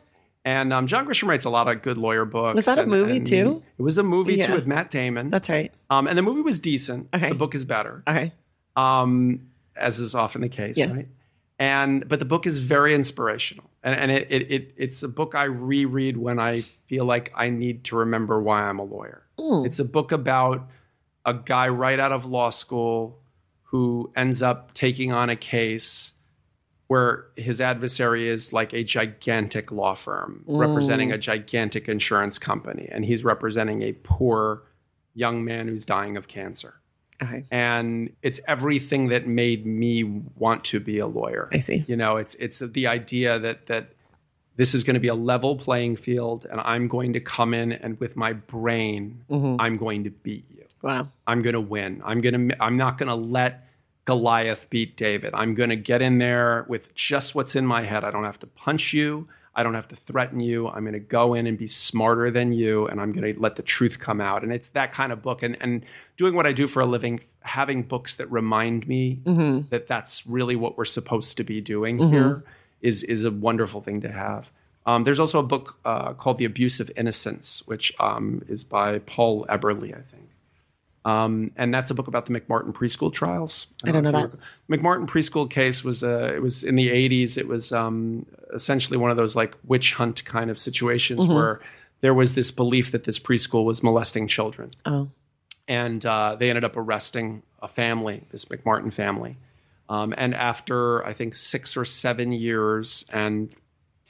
And um, John Grisham writes a lot of good lawyer books. Was that a movie, too? It was a movie Yeah. too with Matt Damon. That's right. um, and the movie was decent. Okay. The book is better Okay. um, as is often the case, Yes. right? And but the book is very inspirational, and, and it, it, it it's a book I reread when I feel like I need to remember why I'm a lawyer. Hmm. It's a book about a guy right out of law school who ends up taking on a case where his adversary is like a gigantic law firm hmm. representing a gigantic insurance company, and he's representing a poor young man who's dying of cancer Okay. and it's everything that made me want to be a lawyer. I see. You know, it's it's the idea that that this is going to be a level playing field, and I'm going to come in and with my brain, Mm-hmm. I'm going to beat you. Wow. I'm going to win. I'm going to. I'm not going to let Goliath beat David. I'm going to get in there with just what's in my head. I don't have to punch you. I don't have to threaten you. I'm going to go in and be smarter than you, and I'm going to let the truth come out. And it's that kind of book. And and doing what I do for a living, having books that remind me that that's really what we're supposed to be doing here is is a wonderful thing to have. Um, there's also a book uh, called The Abuse of Innocence, which um, is by Paul Eberle, I think. Um, and that's a book about the McMartin preschool trials. I don't know if you remember- McMartin preschool case was uh, it was in the 80s. It was um, essentially one of those like witch hunt kind of situations where there was this belief that this preschool was molesting children Oh. And uh, they ended up arresting a family, this McMartin family. Um, and after I think six or seven years and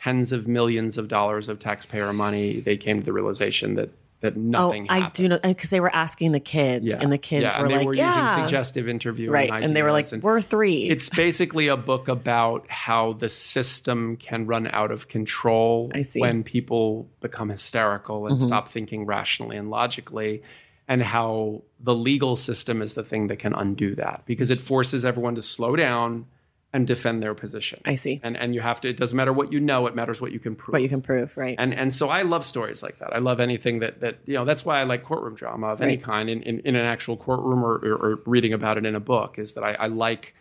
tens of millions of dollars of taxpayer money, they came to the realization that that nothing. Oh. I happened. do know because they were asking the kids, Yeah. and the kids yeah, were and they like, were "Yeah, using suggestive interviewing, right," and they were like, and "We're three. It's basically a book about how the system can run out of control when people become hysterical and Mm-hmm. stop thinking rationally and logically, and how the legal system is the thing that can undo that because it forces everyone to slow down and defend their position. I see. And and you have to. It doesn't matter what you know; it matters what you can prove. what you can prove, right? And and so I love stories like that. I love anything that that you know. That's why I like courtroom drama of any kind in, in, in an actual courtroom or, or, or reading about it in a book. Is that I, I like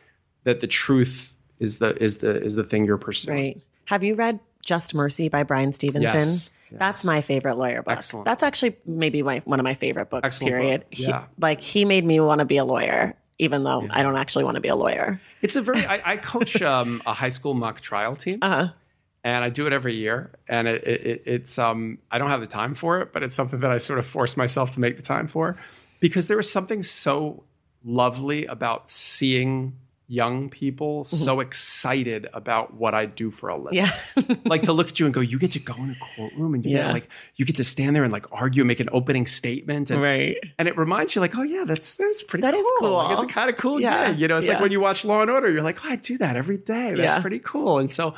that the truth is the is the is the thing you're pursuing. Right. Have you read Just Mercy by Bryan Stevenson? Yes, That's my favorite lawyer book. Excellent. That's actually maybe my, one of my favorite books, Excellent period. book. He- Yeah. like he made me want to be a lawyer, even though I don't actually want to be a lawyer. It's a very. I, I coach um, a high school mock trial team. Uh-huh. And I do it every year, and it, it, it's um I don't have the time for it, but it's something that I sort of force myself to make the time for, because there is something so lovely about seeing young people so excited about what I do for a living. Mm-hmm. Yeah. like to look at you and go, you get to go in a courtroom and you Yeah. get like you get to stand there and like argue, and make an opening statement, and right. and it reminds you like, oh yeah, that's that's pretty. That cool. is cool. Like, it's a kind of cool Yeah, gig. You know, it's yeah. like when you watch Law and Order, you're like, oh, I do that every day. That's Yeah. pretty cool. And so,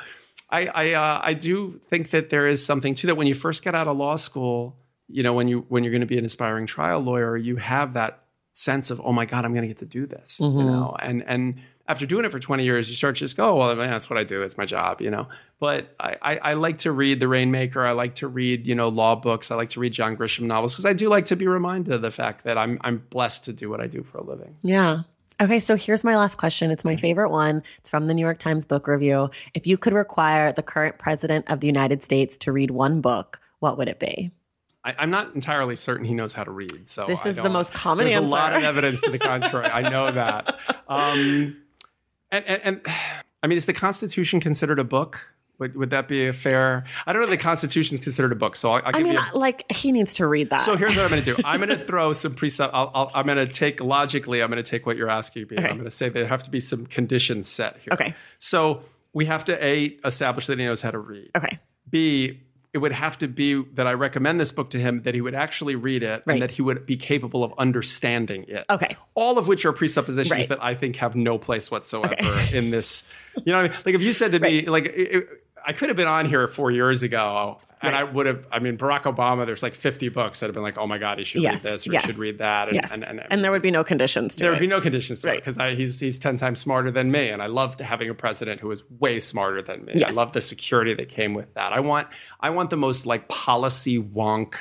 I I uh, I do think that there is something to that. When you first get out of law school, you know, when you when you're going to be an aspiring trial lawyer, you have that sense of, oh my god, I'm going to get to do this. Mm-hmm. You know, and and after doing it for 20 years, you start to just go, oh, well, man, that's what I do. It's my job, you know. But I, I, I like to read The Rainmaker. I like to read, you know, law books. I like to read John Grisham novels because I do like to be reminded of the fact that I'm I'm blessed to do what I do for a living. Yeah. Okay, so here's my last question. It's my favorite one. It's from the New York Times Book Review. If you could require the current president of the United States to read one book, what would it be? I, I'm not entirely certain he knows how to read. So This is the most common There's a lot of evidence to the contrary. I know that. Um, and, and, and I mean, is the Constitution considered a book? Would, would that be a fair? I don't know. The Constitution is considered a book, so I'll, I'll I mean, you. like he needs to read that. So here's what I'm going to do. I'm going to throw some precept. I'll, I'll, I'm going to take logically. I'm going to take what you're asking me. Okay. I'm going to say there have to be some conditions set here. Okay. So we have to a establish that he knows how to read. okay. B it would have to be that I recommend this book to him that he would actually read it Right. and that he would be capable of understanding it. Okay. All of which are presuppositions Right. that I think have no place whatsoever in this. You know, what I mean? like if you said to me, like it- I could have been on here four years ago. And I would have, I mean, Barack Obama, there's like 50 books that have been like, oh my God, he should Yes. read this or yes. he should read that. And, yes. and, and, and there would be no conditions to it. there it. would be no conditions to it Right. because he's he's ten times smarter than me, and I loved having a president who was way smarter than me. Yes. I love the security that came with that. I want I want the most like policy wonk,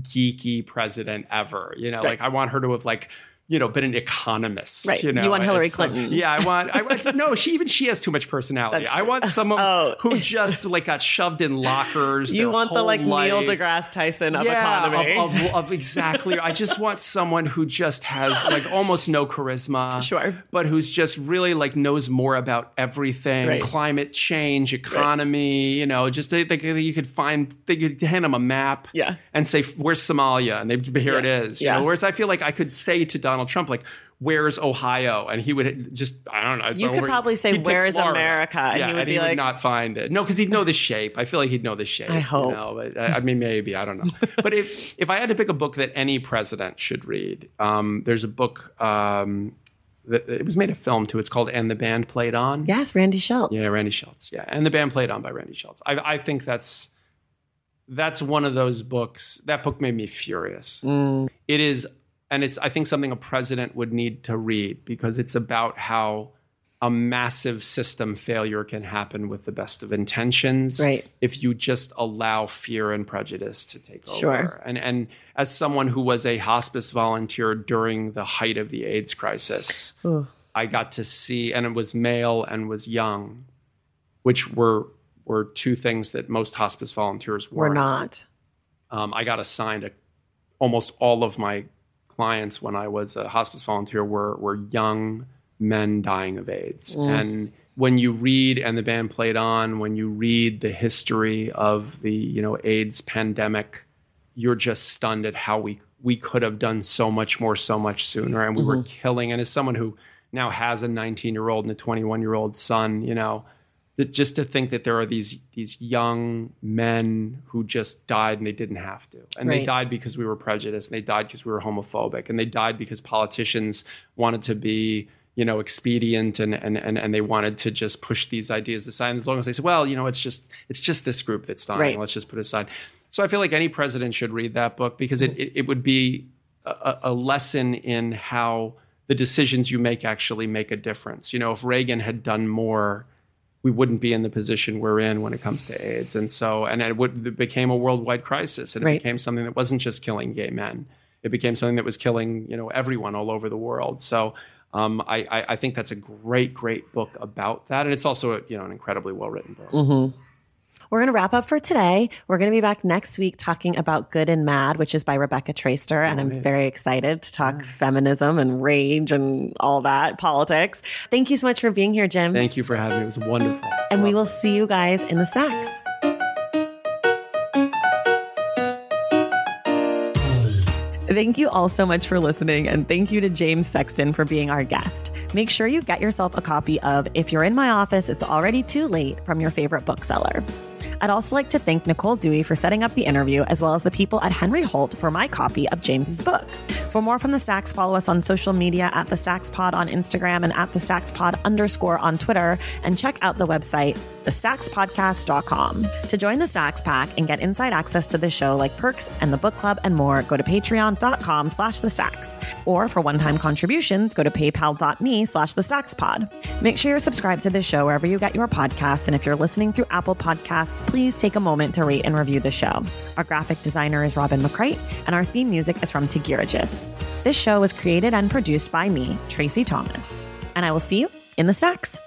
geeky president ever. You know, like I want her to have like. You know, been an economist. Right. You know, You want Hillary Clinton. yeah, I want. I want. No, she even she has too much personality. I want someone Oh. who just like got shoved in lockers. you want the like Neil deGrasse Tyson of yeah, economy. Of, of, of exactly. I just want someone who just has like almost no charisma. Sure. But who's just really like knows more about everything Right. climate change, economy, you know, just they, they, you could find, they could hand them a map Yeah. and say, where's Somalia? And they'd here it Yeah. is. You Yeah. know, whereas I feel like I could say to Donald Trump, like, Where's Ohio? And he would just, I don't know. You could over- probably say, "Where is Florida." America? And yeah, he would and be he like- would not find it. No, because he'd know the shape. I feel like he'd know the shape. I hope. You know, but I, I mean, maybe I don't know. but if if I had to pick a book that any president should read, um, there's a book. Um, that, it was made a film too. It's called "And the Band Played On." yes, Randy Shilts. Yeah, Randy Shilts. Yeah, and the band played on by Randy Shilts. I, I think that's that's one of those books. That book made me furious. Mm. It is, and it's I think something a president would need to read because it's about how a massive system failure can happen with the best of intentions Right. if you just allow fear and prejudice to take over. Sure. And and as someone who was a hospice volunteer during the height of the AIDS crisis, I got to see, and it was male and was young, which were were two things that most hospice volunteers We're weren't. not. Um, I got assigned a, almost all of my clients when I was a hospice volunteer were were young men dying of AIDS. Mm. And when you read and the band played on, when you read the history of the you know AIDS pandemic, you're just stunned at how we we could have done so much more so much sooner, and we were mm-hmm. killing. And as someone who now has a 19 year old and a 21 year old son, you know that just to think that there are these these young men who just died and they didn't have to. And they died because we were prejudiced and they died because we were homophobic and they died because politicians wanted to be you know expedient and and and, and they wanted to just push these ideas aside. As long as they said well you know it's just it's just this group that's dying. Right. let's just put it aside. So i feel like any president should read that book because it mm-hmm. it, it would be a, a lesson in how the decisions you make actually make a difference. You know if reagan had done more we wouldn't be in the position we're in when it comes to AIDS. And so, and it, would, it became a worldwide crisis, and it Right. became something that wasn't just killing gay men. It became something that was killing, you know, everyone all over the world. So, um, I, I, I think that's a great, great book about that, and it's also, a, you know, an incredibly well written book. We're going to wrap up for today. We're going to be back next week talking about Good and Mad, which is by Rebecca Traister. And I'm very excited to talk feminism and rage and all that, politics. Thank you so much for being here, Jim. Thank you for having me. It was wonderful. and we will see you guys in the stacks. Thank you all so much for listening, and thank you to James Sexton for being our guest. Make sure you get yourself a copy of If You're in My Office, It's Already Too Late from your favorite bookseller. I'd also like to thank Nicole Dewey for setting up the interview, as well as the people at Henry Holt for my copy of James's book. For more from the Stacks, follow us on social media at the Stacks Pod on Instagram and at the Stacks Pod underscore on Twitter, and check out the website, thestackspodcast.com. To join the Stacks Pack and get inside access to the show like perks and the book club and more, go to patreon.com slash the stacks. Or for one-time contributions, go to paypal.me slash the stacks pod. Make sure you're subscribed to the show wherever you get your podcasts. And if you're listening through Apple Podcasts, please take a moment to rate and review the show. Our graphic designer is Robin McCrite, and our theme music is from Tagiragis. This show was created and produced by me, Tracy Thomas. And I will see you in the stacks.